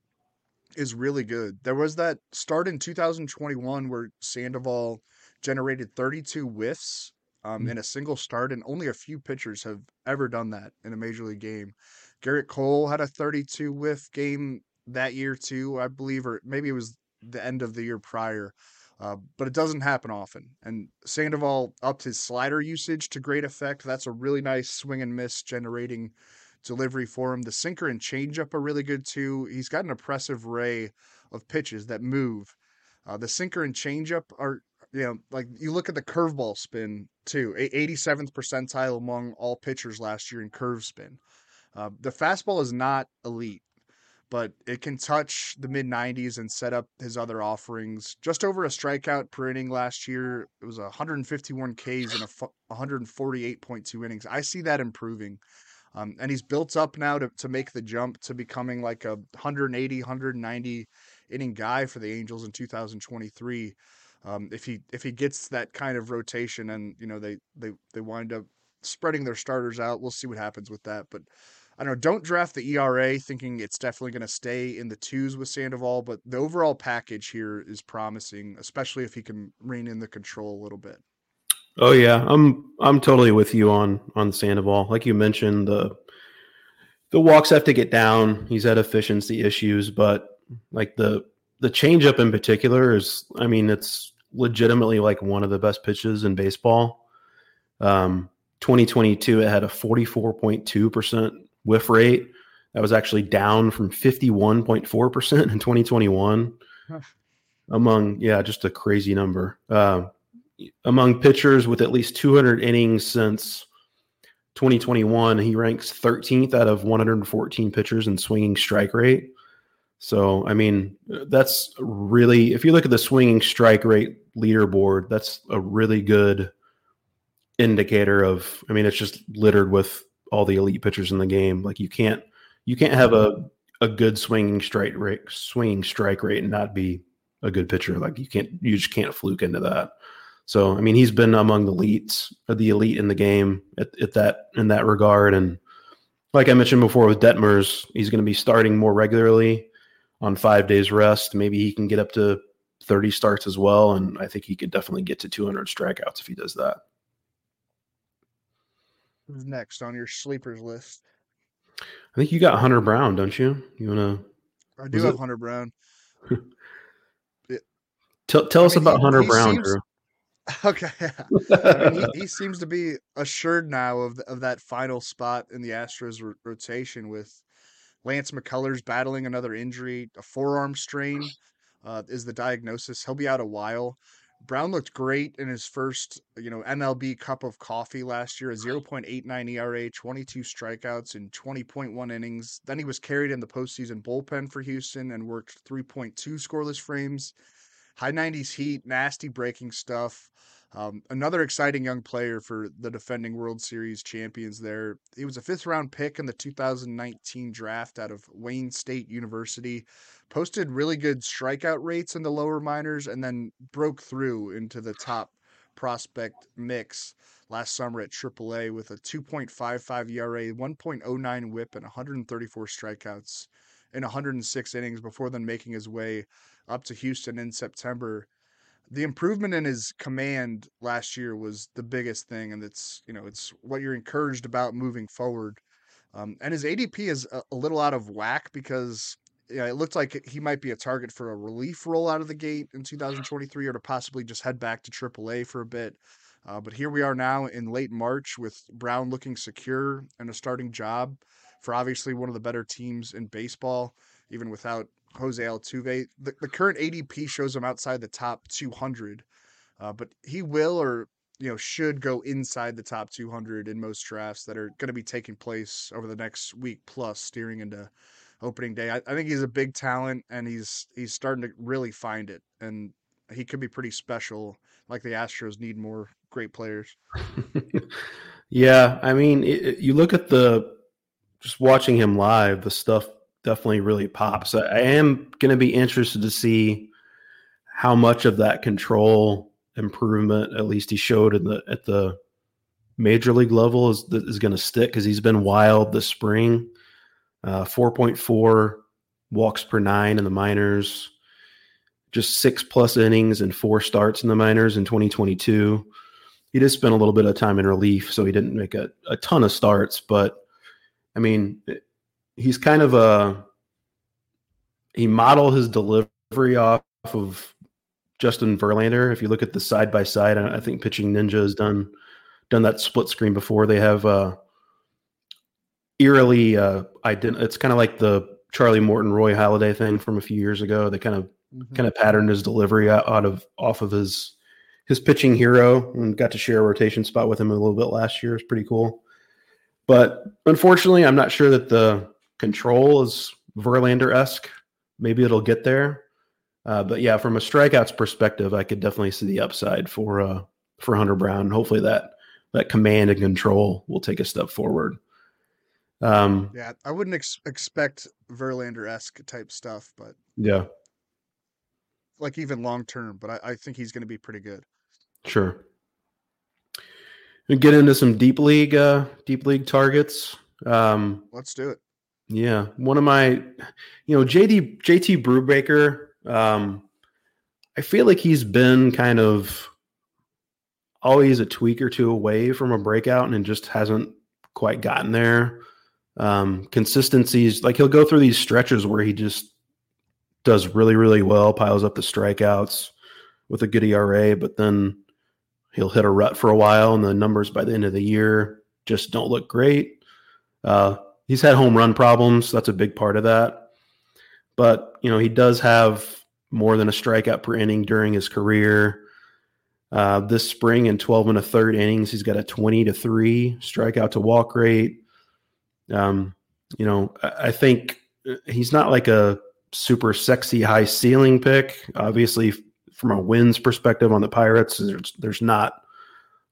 is really good. There was that start in 2021 where Sandoval generated 32 whiffs um, Mm. in a single start, and only a few pitchers have ever done that in a major league game. Gerrit Cole had a 32 whiff game that year too, I believe, or maybe it was the end of the year prior. Uh, but it doesn't happen often. And Sandoval upped his slider usage to great effect. That's a really nice swing and miss generating delivery for him. The sinker and changeup are really good too. He's got an impressive array of pitches that move. Uh, the sinker and changeup are, you know, like you look at the curveball spin too, a- 87th percentile among all pitchers last year in curve spin. Uh, the fastball is not elite, but it can touch the mid 90s and set up his other offerings. Just over a strikeout per inning last year. It was 151 Ks in a fu- 148.2 innings. I see that improving. Um, and he's built up now to, to make the jump to becoming like a 180, 190 inning guy for the Angels in 2023. Um, if he if he gets that kind of rotation and you know they they they wind up spreading their starters out, we'll see what happens with that. But I don't know. Don't draft the ERA thinking it's definitely going to stay in the twos with Sandoval, but the overall package here is promising, especially if he can rein in the control a little bit. Oh yeah, I'm I'm totally with you on on Sandoval. Like you mentioned, the the walks have to get down. He's had efficiency issues, but like the the changeup in particular is, I mean, it's legitimately like one of the best pitches in baseball. Um, 2022, it had a 44.2% whiff rate. That was actually down from 51.4% in 2021. Among, yeah, just a crazy number. Uh, among pitchers with at least 200 innings since 2021, he ranks 13th out of 114 pitchers in swinging strike rate. So, I mean, that's really, if you look at the swinging strike rate leaderboard, that's a really good indicator of, I mean, it's just littered with all the elite pitchers in the game. Like you can't, you can't have a, a good swinging strike rate, swinging strike rate and not be a good pitcher. Like you can't, you just can't fluke into that. So, I mean, he's been among the elites, uh, the elite in the game at, at that, in that regard. And like I mentioned before with Detmers, he's going to be starting more regularly on five days rest. Maybe he can get up to 30 starts as well. And I think he could definitely get to 200 strikeouts if he does that. Who's next on your sleepers list? I think you got Hunter Brown, don't you? You want to? I do have it? Hunter Brown. tell tell I us mean, about he, Hunter he Brown, seems, Drew. Okay, I mean, he, he, seems to be assured now of of that final spot in the Astros rotation with Lance McCullers battling another injury, a forearm strain uh, is the diagnosis. He'll be out a while. Brown looked great in his first, you know, MLB cup of coffee last year, a 0.89 ERA, 22 strikeouts in 20.1 innings. Then he was carried in the postseason bullpen for Houston and worked 3.2 scoreless frames. High 90s heat, nasty breaking stuff. Um, another exciting young player for the defending World Series champions there. He was a fifth round pick in the 2019 draft out of Wayne State University. Posted really good strikeout rates in the lower minors and then broke through into the top prospect mix last summer at AAA with a 2.55 ERA, 1.09 whip, and 134 strikeouts in 106 innings before then making his way up to Houston in September the improvement in his command last year was the biggest thing, and it's you know it's what you're encouraged about moving forward. Um, and his ADP is a, a, little out of whack because you know, it looked like he might be a target for a relief role out of the gate in 2023, or to possibly just head back to AAA for a bit. Uh, but here we are now in late March with Brown looking secure and a starting job for obviously one of the better teams in baseball, even without Jose Altuve. The, the current ADP shows him outside the top 200, uh, but he will or you know should go inside the top 200 in most drafts that are going to be taking place over the next week plus, steering into opening day. I, I think he's a big talent, and he's he's starting to really find it, and he could be pretty special. Like the Astros need more great players. yeah, I mean, it, you look at the just watching him live, the stuff definitely really pops. I am going to be interested to see how much of that control improvement, at least he showed in the at the major league level, is is going to stick because he's been wild this spring. Uh, Four point four walks per nine in the minors, just six plus innings and four starts in the minors in 2022. He did spend a little bit of time in relief, so he didn't make a, a ton of starts, but I mean, he's kind of a he modeled his delivery off of Justin Verlander. If you look at the side by side, I think Pitching Ninja has done done that split screen before. They have uh, eerily uh, ident- It's kind of like the Charlie Morton Roy Halladay thing from a few years ago. They kind of mm-hmm. kind of patterned his delivery out, out of off of his his pitching hero and got to share a rotation spot with him a little bit last year. It's pretty cool. But unfortunately, I'm not sure that the control is Verlander esque. Maybe it'll get there. Uh, but yeah, from a strikeouts perspective, I could definitely see the upside for uh, for Hunter Brown. Hopefully that that command and control will take a step forward. Um, yeah, I wouldn't ex- expect Verlander esque type stuff, but yeah, like even long term. But I, I think he's going to be pretty good. Sure. We get into some deep league, uh, deep league targets. Um, Let's do it. Yeah, one of my, you know, JD JT Brubaker. Um, I feel like he's been kind of always a tweak or two away from a breakout and just hasn't quite gotten there. Um, consistencies like he'll go through these stretches where he just does really really well, piles up the strikeouts with a good ERA, but then he'll hit a rut for a while, and the numbers by the end of the year just don't look great. Uh, he's had home run problems. That's a big part of that. But you know, he does have more than a strikeout per inning during his career. Uh, this spring in 12 and a third innings, he's got a 20 to three strikeout to walk rate. Um, you know, I, think he's not like a super sexy high ceiling pick. Obviously, from a wins perspective on the Pirates, there's, there's not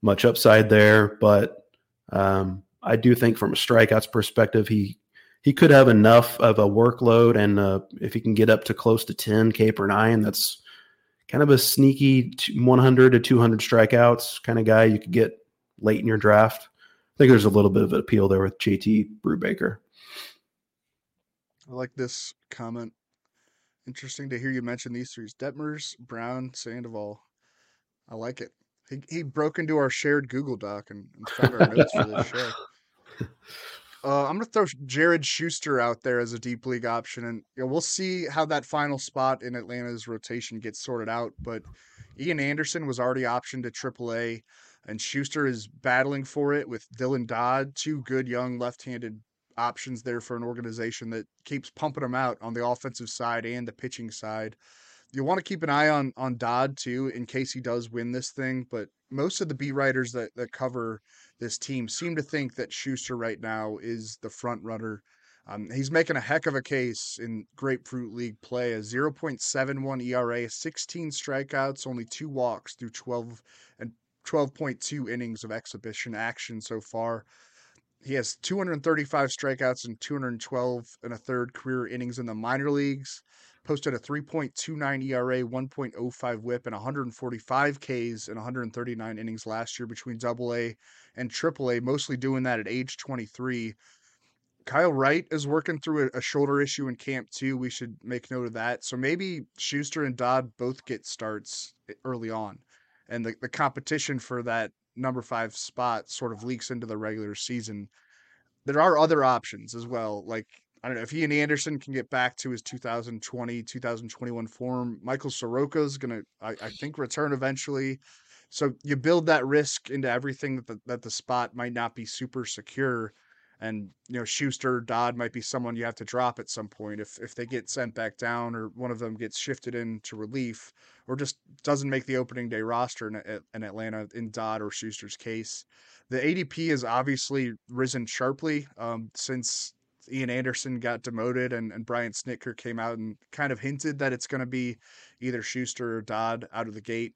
much upside there, but um, I do think from a strikeouts perspective, he he could have enough of a workload, and uh, if he can get up to close to 10 K per nine, that's kind of a sneaky 100 to 200 strikeouts kind of guy you could get late in your draft. I think there's a little bit of an appeal there with JT Brubaker. I like this comment. Interesting to hear you mention these three: Detmers, Brown, Sandoval. I like it. He he broke into our shared Google Doc and, and found our notes for this show. Uh, I'm going to throw Jared Shuster out there as a deep league option, and you know, we'll see how that final spot in Atlanta's rotation gets sorted out. But Ian Anderson was already optioned to AAA, and Shuster is battling for it with Dylan Dodd, two good young left-handed options there for an organization that keeps pumping them out on the offensive side and the pitching side. You want to keep an eye on on Dodd too in case he does win this thing, but most of the beat writers that that cover this team seem to think that Shuster right now is the front runner. Um, he's making a heck of a case in Grapefruit League play. A 0.71 ERA, 16 strikeouts, only two walks through 12 and 12.2 innings of exhibition action so far. He has 235 strikeouts and 212 and a third career innings in the minor leagues posted a 3.29 ERA, 1.05 whip, and 145 Ks in 139 innings last year between Double A and Triple A, mostly doing that at age 23. Kyle Wright is working through a, a, shoulder issue in camp too. We should make note of that. So maybe Shuster and Dodd both get starts eh, early on, and the, the competition for that number five spot sort of leaks into the regular season. There are other options as well, like I don't know if Ian Anderson can get back to his 2020 2021 form. Michael Soroka is going to, I think, return eventually. So you build that risk into everything that the, that the spot might not be super secure. And you know Shuster Dodd might be someone you have to drop at some point if if they get sent back down or one of them gets shifted into relief or just doesn't make the opening day roster in, in Atlanta in Dodd or Shuster's case. The ADP has obviously risen sharply um, since Ian Anderson got demoted and, and Brian Snitker came out and kind of hinted that it's going to be either Shuster or Dodd out of the gate.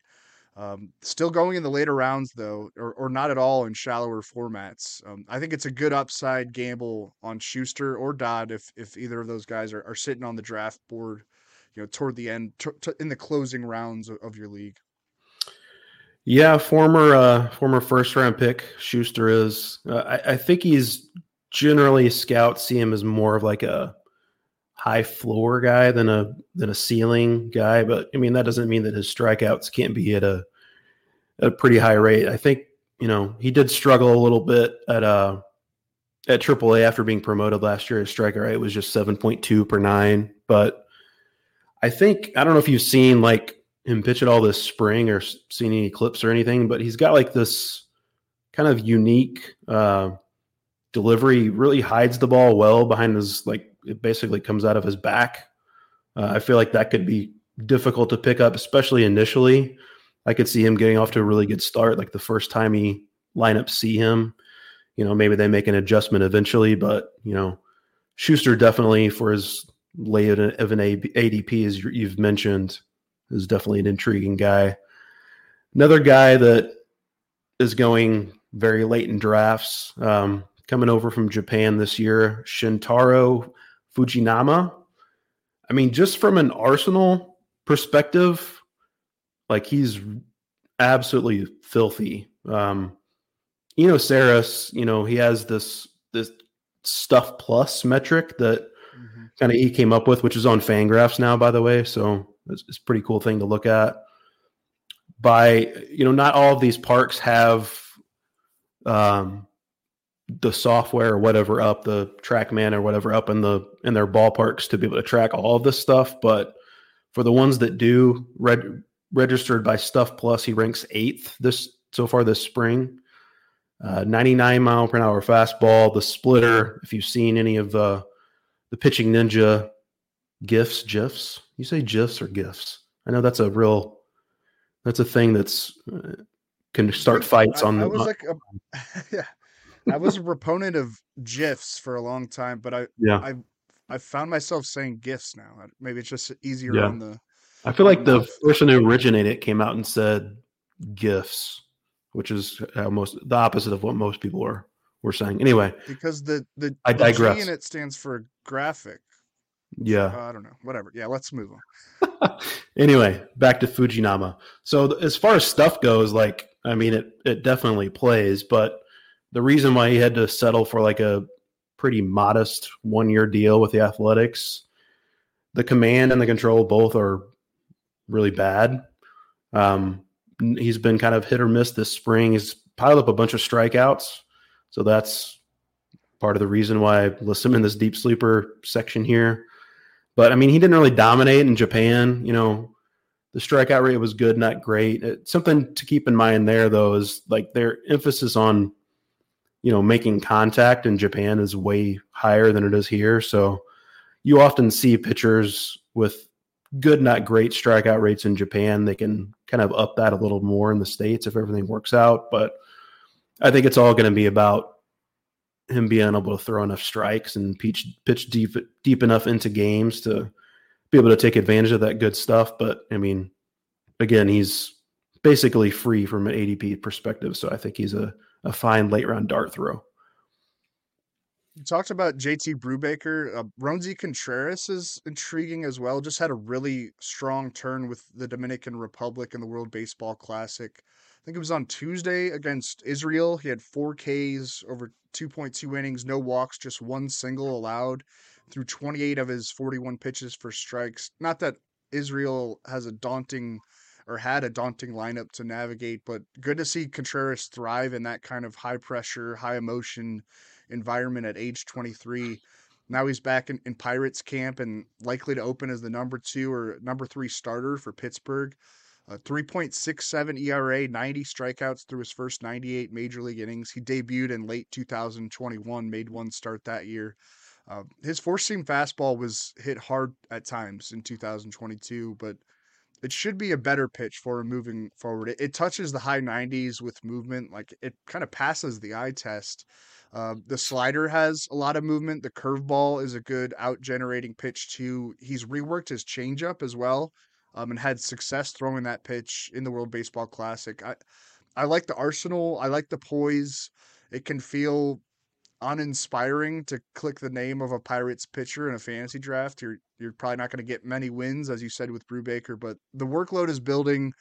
Um, still going in the later rounds though, or, or not at all in shallower formats. Um, I think it's a good upside gamble on Shuster or Dodd if if either of those guys are, are sitting on the draft board, you know, toward the end, t- t- in the closing rounds of, of your league. Yeah, former uh, former first round pick Shuster is. Uh, I, I think he's generally scouts see him as more of like a high floor guy than a than a ceiling guy. But I mean that doesn't mean that his strikeouts can't be at a a pretty high rate. I think you know he did struggle a little bit at uh at AAA after being promoted last year. His strikeout rate was just seven point two per nine. But I think I don't know if you've seen like him pitch it all this spring or seen any clips or anything, but he's got like this kind of unique. Uh, delivery really hides the ball well behind his like it basically comes out of his back. Uh, I feel like that could be difficult to pick up, especially initially. I could see him getting off to a really good start, like the first time he lineup see him. You know, maybe they make an adjustment eventually, but you know, Shuster definitely for his late of an ADP, as you've mentioned, is definitely an intriguing guy. Another guy that is going very late in drafts. Um, coming over from Japan this year, Shintaro Fujinami. I mean, just from an Arsenal perspective, like he's absolutely filthy. Um, Eno Sarris, you know, he has this this stuff plus metric that mm-hmm. kind of he came up with, which is on Fangraphs now, by the way. So it's, it's a pretty cool thing to look at. By you know, not all of these parks have um, the software or whatever up, the TrackMan or whatever up in the in their ballparks to be able to track all of this stuff. But for the ones that do, reg, registered by Stuff Plus, he ranks eighth this so far this spring. Uh, 99 mile per hour fastball, the splitter. If you've seen any of the the pitching ninja gifs, gifs, you say gifs or gifs. I know that's a real that's a thing that's uh, can start fights I, on I the. was like, a, yeah, I was a proponent of gifs for a long time, but I yeah, I I found myself saying gifs now. Maybe it's just easier Yeah. on the. I feel like the person who originated it came out and said gifs, which is how most the opposite of what most people were were saying. Anyway, because the the, I the G digress. in it stands for graphic. yeah. Uh, I don't know. Whatever. Yeah, let's move on. anyway, back to Fujinami. So th- as far as stuff goes, like I mean, it it definitely plays, but the reason why he had to settle for like a pretty modest one year deal with the Athletics, the command and the control both are really bad. Um, he's been kind of hit or miss this spring. He's piled up a bunch of strikeouts, so that's part of the reason why I list him in this deep sleeper section here. But I mean, he didn't really dominate in Japan. You know, the strikeout rate was good, not great. It, something to keep in mind there, though, is like their emphasis on, you know, making contact in Japan is way higher than it is here. So you often see pitchers with good, not great strikeout rates in Japan. They can kind of up that a little more in the States if everything works out. But I think it's all going to be about him being able to throw enough strikes and pitch pitch deep deep enough into games to be able to take advantage of that good stuff. But I mean, again, he's basically free from an ADP perspective, so I think he's a a fine late round dart throw. You talked about JT Brubaker. Uh, Roansy Contreras is intriguing as well. Just had a really strong turn with the Dominican Republic in the World Baseball Classic. I think it was on Tuesday against Israel. He had four Ks over 2.2 innings, no walks, just one single allowed through 28 of his 41 pitches for strikes. Not that Israel has a daunting or had a daunting lineup to navigate, but good to see Contreras thrive in that kind of high pressure, high emotion environment at age 23. Now he's back in, in Pirates camp and likely to open as the number two or number three starter for Pittsburgh. Uh, 3.67 ERA, 90 strikeouts through his first 98 major league innings. He debuted in late 2021, made one start that year. Uh, his four seam fastball was hit hard at times in 2022, but it should be a better pitch for moving forward. It, it touches the high 90s with movement, like it kind of passes the eye test. Uh, the slider has a lot of movement. The curveball is a good out generating pitch too. He's reworked his changeup as well, um, and had success throwing that pitch in the World Baseball Classic. I I like the arsenal. I like the poise. It can feel uninspiring to click the name of a Pirates pitcher in a fantasy draft. You're you're probably not going to get many wins, as you said with Brubaker, but the workload is building,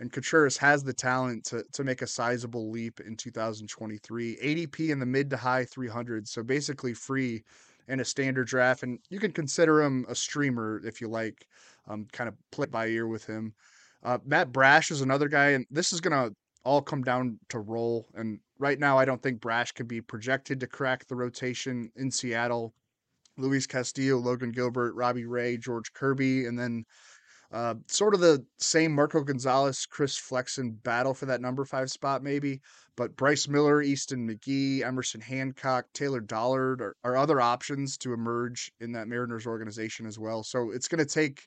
and Contreras has the talent to to make a sizable leap in 2023. ADP in the mid to high 300s, so basically free in a standard draft, and you can consider him a streamer if you like. Um, kind of play by ear with him. Uh, Matt Brash is another guy, and this is gonna all come down to role. And right now, I don't think Brash can be projected to crack the rotation in Seattle. Luis Castillo, Logan Gilbert, Robbie Ray, George Kirby, and then uh, sort of the same Marco Gonzales, Chris Flexen battle for that number five spot, maybe. But Bryce Miller, Easton McGee, Emerson Hancock, Taylor Dollard are, are other options to emerge in that Mariners organization as well. So it's going to take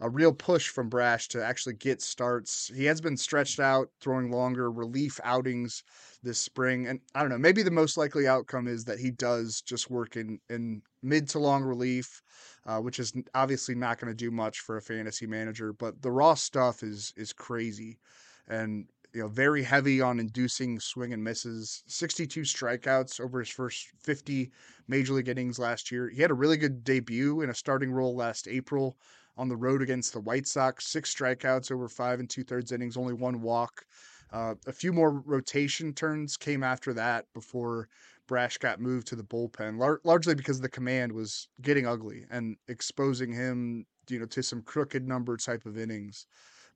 a real push from Brash to actually get starts. He has been stretched out, throwing longer relief outings this spring. And I don't know, maybe the most likely outcome is that he does just work in, in mid to long relief, uh, which is obviously not going to do much for a fantasy manager. But the raw stuff is is crazy, and you know very heavy on inducing swing and misses. 62 strikeouts over his first 50 major league innings last year. He had a really good debut in a starting role last April on the road against the White Sox. Six strikeouts over five and two thirds innings, only one walk. Uh, a few more rotation turns came after that before Brash got moved to the bullpen, lar- largely because the command was getting ugly and exposing him, you know, to some crooked number type of innings.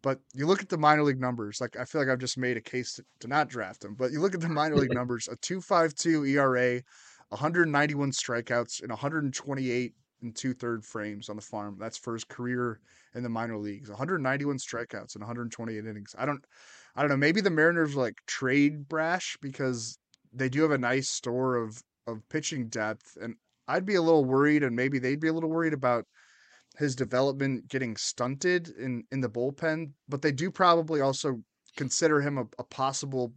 But you look at the minor league numbers, like I feel like I've just made a case to, to not draft him. But you look at the minor league numbers: a two five two ERA, 191 strikeouts, and 128 and two third frames on the farm. That's for his career in the minor leagues. 191 strikeouts and 128 innings. I don't, I don't know. Maybe the Mariners like trade Brash because they do have a nice store of of pitching depth, and I'd be a little worried, and maybe they'd be a little worried about his development getting stunted in in the bullpen. But they do probably also consider him a, a possible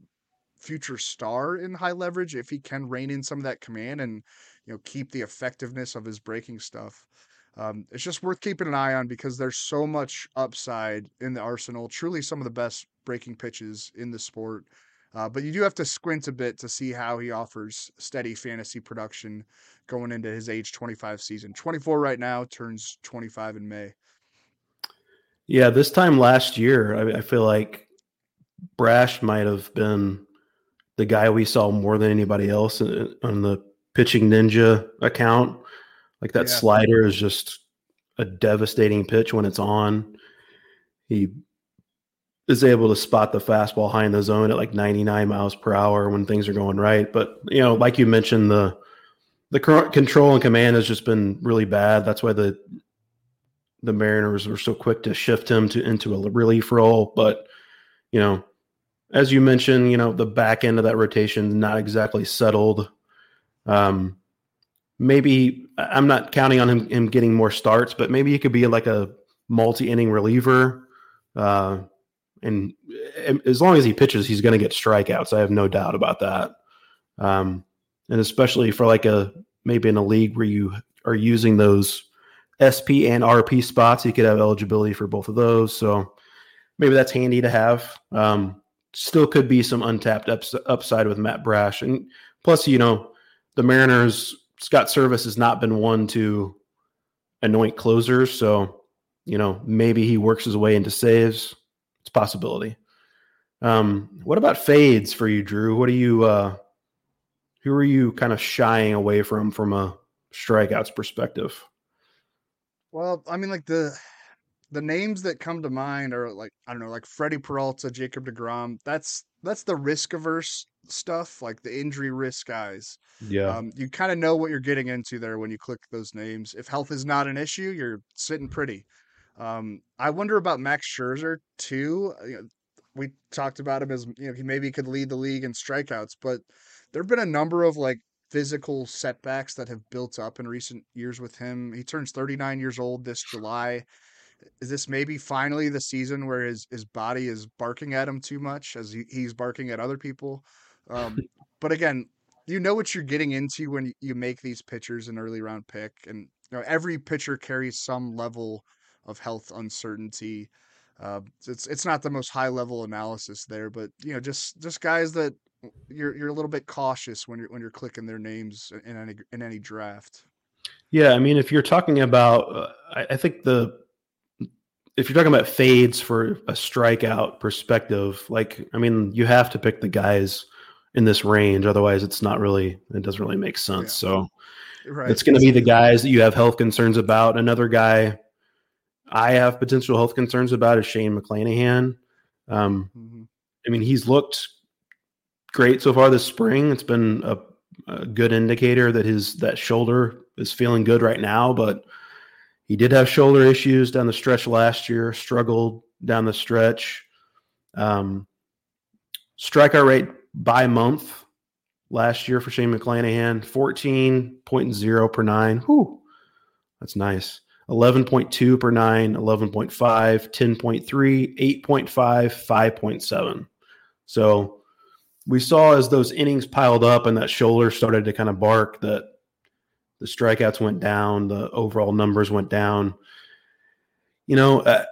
future star in high leverage if he can rein in some of that command and you know keep the effectiveness of his breaking stuff. Um, it's just worth keeping an eye on because there's so much upside in the arsenal. Truly, some of the best breaking pitches in the sport. Uh, but you do have to squint a bit to see how he offers steady fantasy production going into his age 25 season. 24 right now, turns 25 in May. Yeah, this time last year, I, I feel like Brash might have been the guy we saw more than anybody else on the pitching ninja account. Like that yeah. slider is just a devastating pitch when it's on. He is able to spot the fastball high in the zone at like 99 miles per hour when things are going right. But you know, like you mentioned, the the control and command has just been really bad. That's why the the Mariners were so quick to shift him to into a relief role. But you know, as you mentioned, you know, the back end of that rotation not exactly settled. Um, maybe I'm not counting on him, him getting more starts, but maybe he could be like a multi inning reliever. Uh, and as long as he pitches, he's going to get strikeouts. I have no doubt about that. Um, and especially for like a maybe in a league where you are using those SP and RP spots, he could have eligibility for both of those. So maybe that's handy to have. Um, still could be some untapped ups- upside with Matt Brash, and plus, you know, the Mariners Scott Servais has not been one to anoint closers, so you know maybe he works his way into saves. It's possibility. Um, what about fades for you, Drew? What are you? Uh, who are you kind of shying away from from a strikeouts perspective? Well, I mean, like the the names that come to mind are like I don't know, like Freddy Peralta, Jacob Degrom. That's that's the risk averse stuff, like the injury risk guys. Yeah, um, you kind of know what you're getting into there when you click those names. If health is not an issue, you're sitting pretty. Um, I wonder about Max Scherzer too. You know, we talked about him as you know he maybe could lead the league in strikeouts, but there have been a number of like physical setbacks that have built up in recent years with him. He turns 39 years old this July. Is this maybe finally the season where his his body is barking at him too much as he, he's barking at other people? Um, but again, you know what you're getting into when you make these pitchers an early round pick, and you know every pitcher carries some level of health uncertainty. Uh, it's it's not the most high level analysis there, but you know just just guys that you're you're a little bit cautious when you're when you're clicking their names in any in any draft. Yeah, I mean, if you're talking about, uh, I, I think the if you're talking about fades for a strikeout perspective, like I mean, you have to pick the guys in this range, otherwise, it's not really it doesn't really make sense. Yeah. So right. it's going to be the guys that you have health concerns about. Another guy I have potential health concerns about is Shane McClanahan. Um, mm-hmm. I mean, he's looked great so far this spring. It's been a, a, good indicator that his that shoulder is feeling good right now, but he did have shoulder issues down the stretch last year. Struggled down the stretch. Um, strikeout rate by month last year for Shane McClanahan, 14.0 per nine. Whew, that's nice. 11.2 per 9, 11.5, 10.3, 8.5, 5.7. So we saw as those innings piled up and that shoulder started to kind of bark that the strikeouts went down, the overall numbers went down. You know, uh,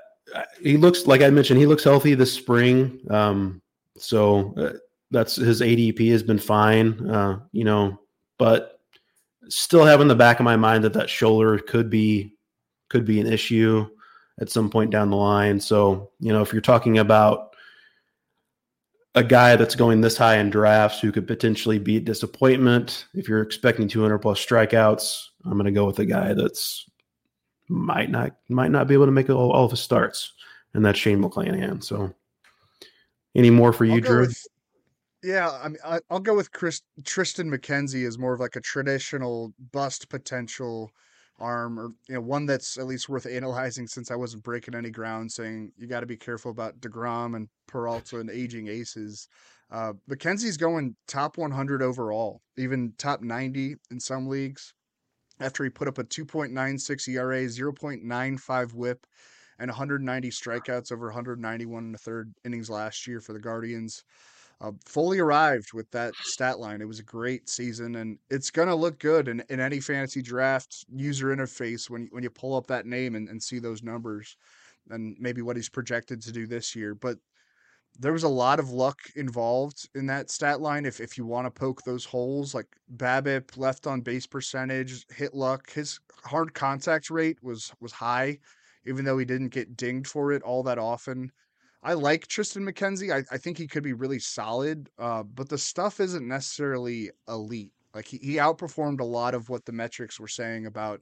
he looks like I mentioned, he looks healthy this spring. Um, so uh, that's his ADP has been fine. Uh, you know, but still have in the back of my mind that that shoulder could be could be an issue at some point down the line. So, you know, if you're talking about a guy that's going this high in drafts who could potentially be a disappointment, if you're expecting 200 plus strikeouts, I'm going to go with a guy that's might not might not be able to make all, all of his starts, and that's Shane McClanahan. So, any more for you, Drew? With, yeah, I mean, I, will go with Chris, Triston McKenzie as more of like a traditional bust potential arm, or you know, one that's at least worth analyzing since I wasn't breaking any ground saying you got to be careful about Degrom and Peralta and aging aces. Uh, McKenzie's going top 100 overall, even top 90 in some leagues. After he put up a 2.96 ERA, 0.95 WHIP, and 190 strikeouts over 191 in the third innings last year for the Guardians uh, fully arrived with that stat line. It was a great season, and it's going to look good in, in any fantasy draft user interface when, when you pull up that name and, and see those numbers and maybe what he's projected to do this year. But there was a lot of luck involved in that stat line. If if you want to poke those holes, like BABIP, left on base percentage, hit luck, his hard contact rate was was high, even though he didn't get dinged for it all that often. I like Triston McKenzie. I, I think he could be really solid, uh, but the stuff isn't necessarily elite. Like he, he outperformed a lot of what the metrics were saying about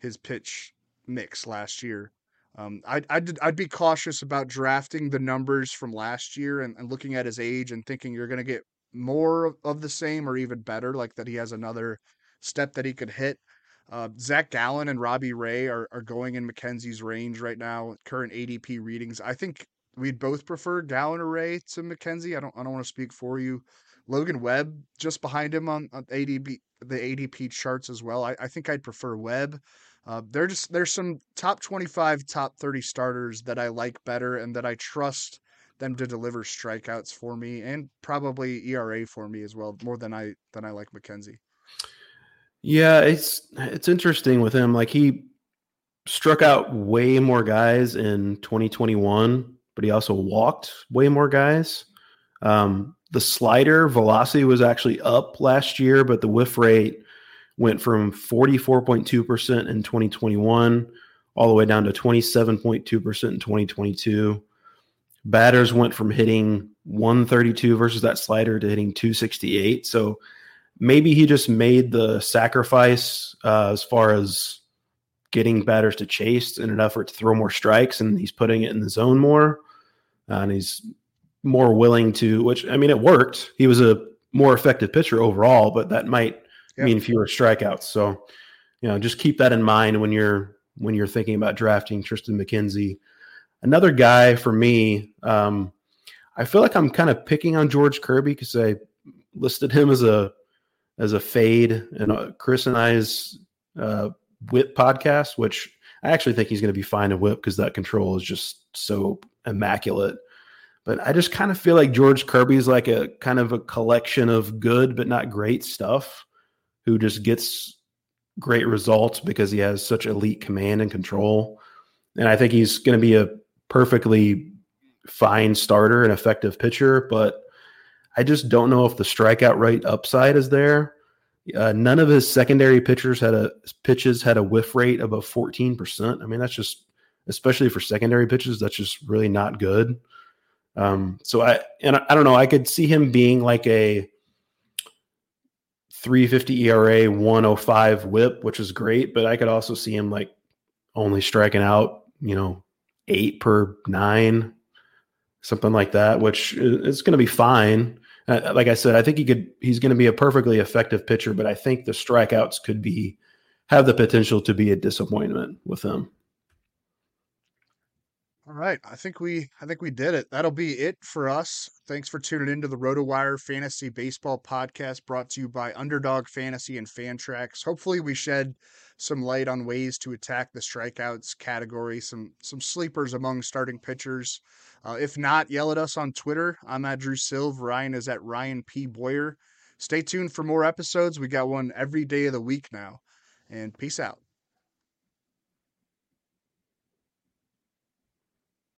his pitch mix last year. Um, I'd, I'd, I'd be cautious about drafting the numbers from last year and, and looking at his age and thinking you're going to get more of the same or even better, like that he has another step that he could hit. Uh, Zac Gallen and Robbie Ray are, are going in McKenzie's range right now, current ADP readings. I think we'd both prefer Ray to McKenzie. I don't I don't want to speak for you. Logan Webb just behind him on, on ADP the ADP charts as well. I, I think I'd prefer Webb. Uh, just there's some top 25, top 30 starters that I like better and that I trust them to deliver strikeouts for me and probably ERA for me as well, more than I than I like McKenzie. Yeah, it's it's interesting with him. Like he struck out way more guys in 2021 but he also walked way more guys. Um, the slider velocity was actually up last year, but the whiff rate went from 44.2% in 2021 all the way down to 27.2% in 2022. Batters went from hitting 132 versus that slider to hitting 268. So maybe he just made the sacrifice uh, as far as getting batters to chase in an effort to throw more strikes, and he's putting it in the zone more. Uh, and he's more willing to, which I mean, it worked. He was a more effective pitcher overall, but that might yeah. mean fewer strikeouts. So, you know, just keep that in mind when you're when you're thinking about drafting Triston McKenzie. Another guy for me, um, I feel like I'm kind of picking on George Kirby because I listed him as a as a fade and uh, Chris and I's uh, whip podcast, which I actually think he's going to be fine to whip because that control is just so immaculate. But I just kind of feel like George Kirby is like a kind of a collection of good but not great stuff who just gets great results because he has such elite command and control. And I think he's going to be a perfectly fine starter and effective pitcher, but I just don't know if the strikeout rate upside is there. Uh, none of his secondary pitchers had a pitches had a whiff rate above 14%. I mean, that's just especially for secondary pitches, that's just really not good. Um, so I and I, I don't know, I could see him being like a 350 ERA, 105 whip, which is great, but I could also see him like only striking out, you know, eight per nine, something like that, which is going to be fine. Uh, like I said, I think he could. He's going to be a perfectly effective pitcher, but I think the strikeouts could be have the potential to be a disappointment with him. All right, I think we I think we did it. That'll be it for us. Thanks for tuning into the RotoWire Fantasy Baseball Podcast brought to you by Underdog Fantasy and Fantrax. Hopefully we shed some light on ways to attack the strikeouts category, some some sleepers among starting pitchers. Uh, if not, yell at us on Twitter. I'm at Drew Silv. Ryan is at Ryan P. Boyer. Stay tuned for more episodes. We got one every day of the week now. And peace out.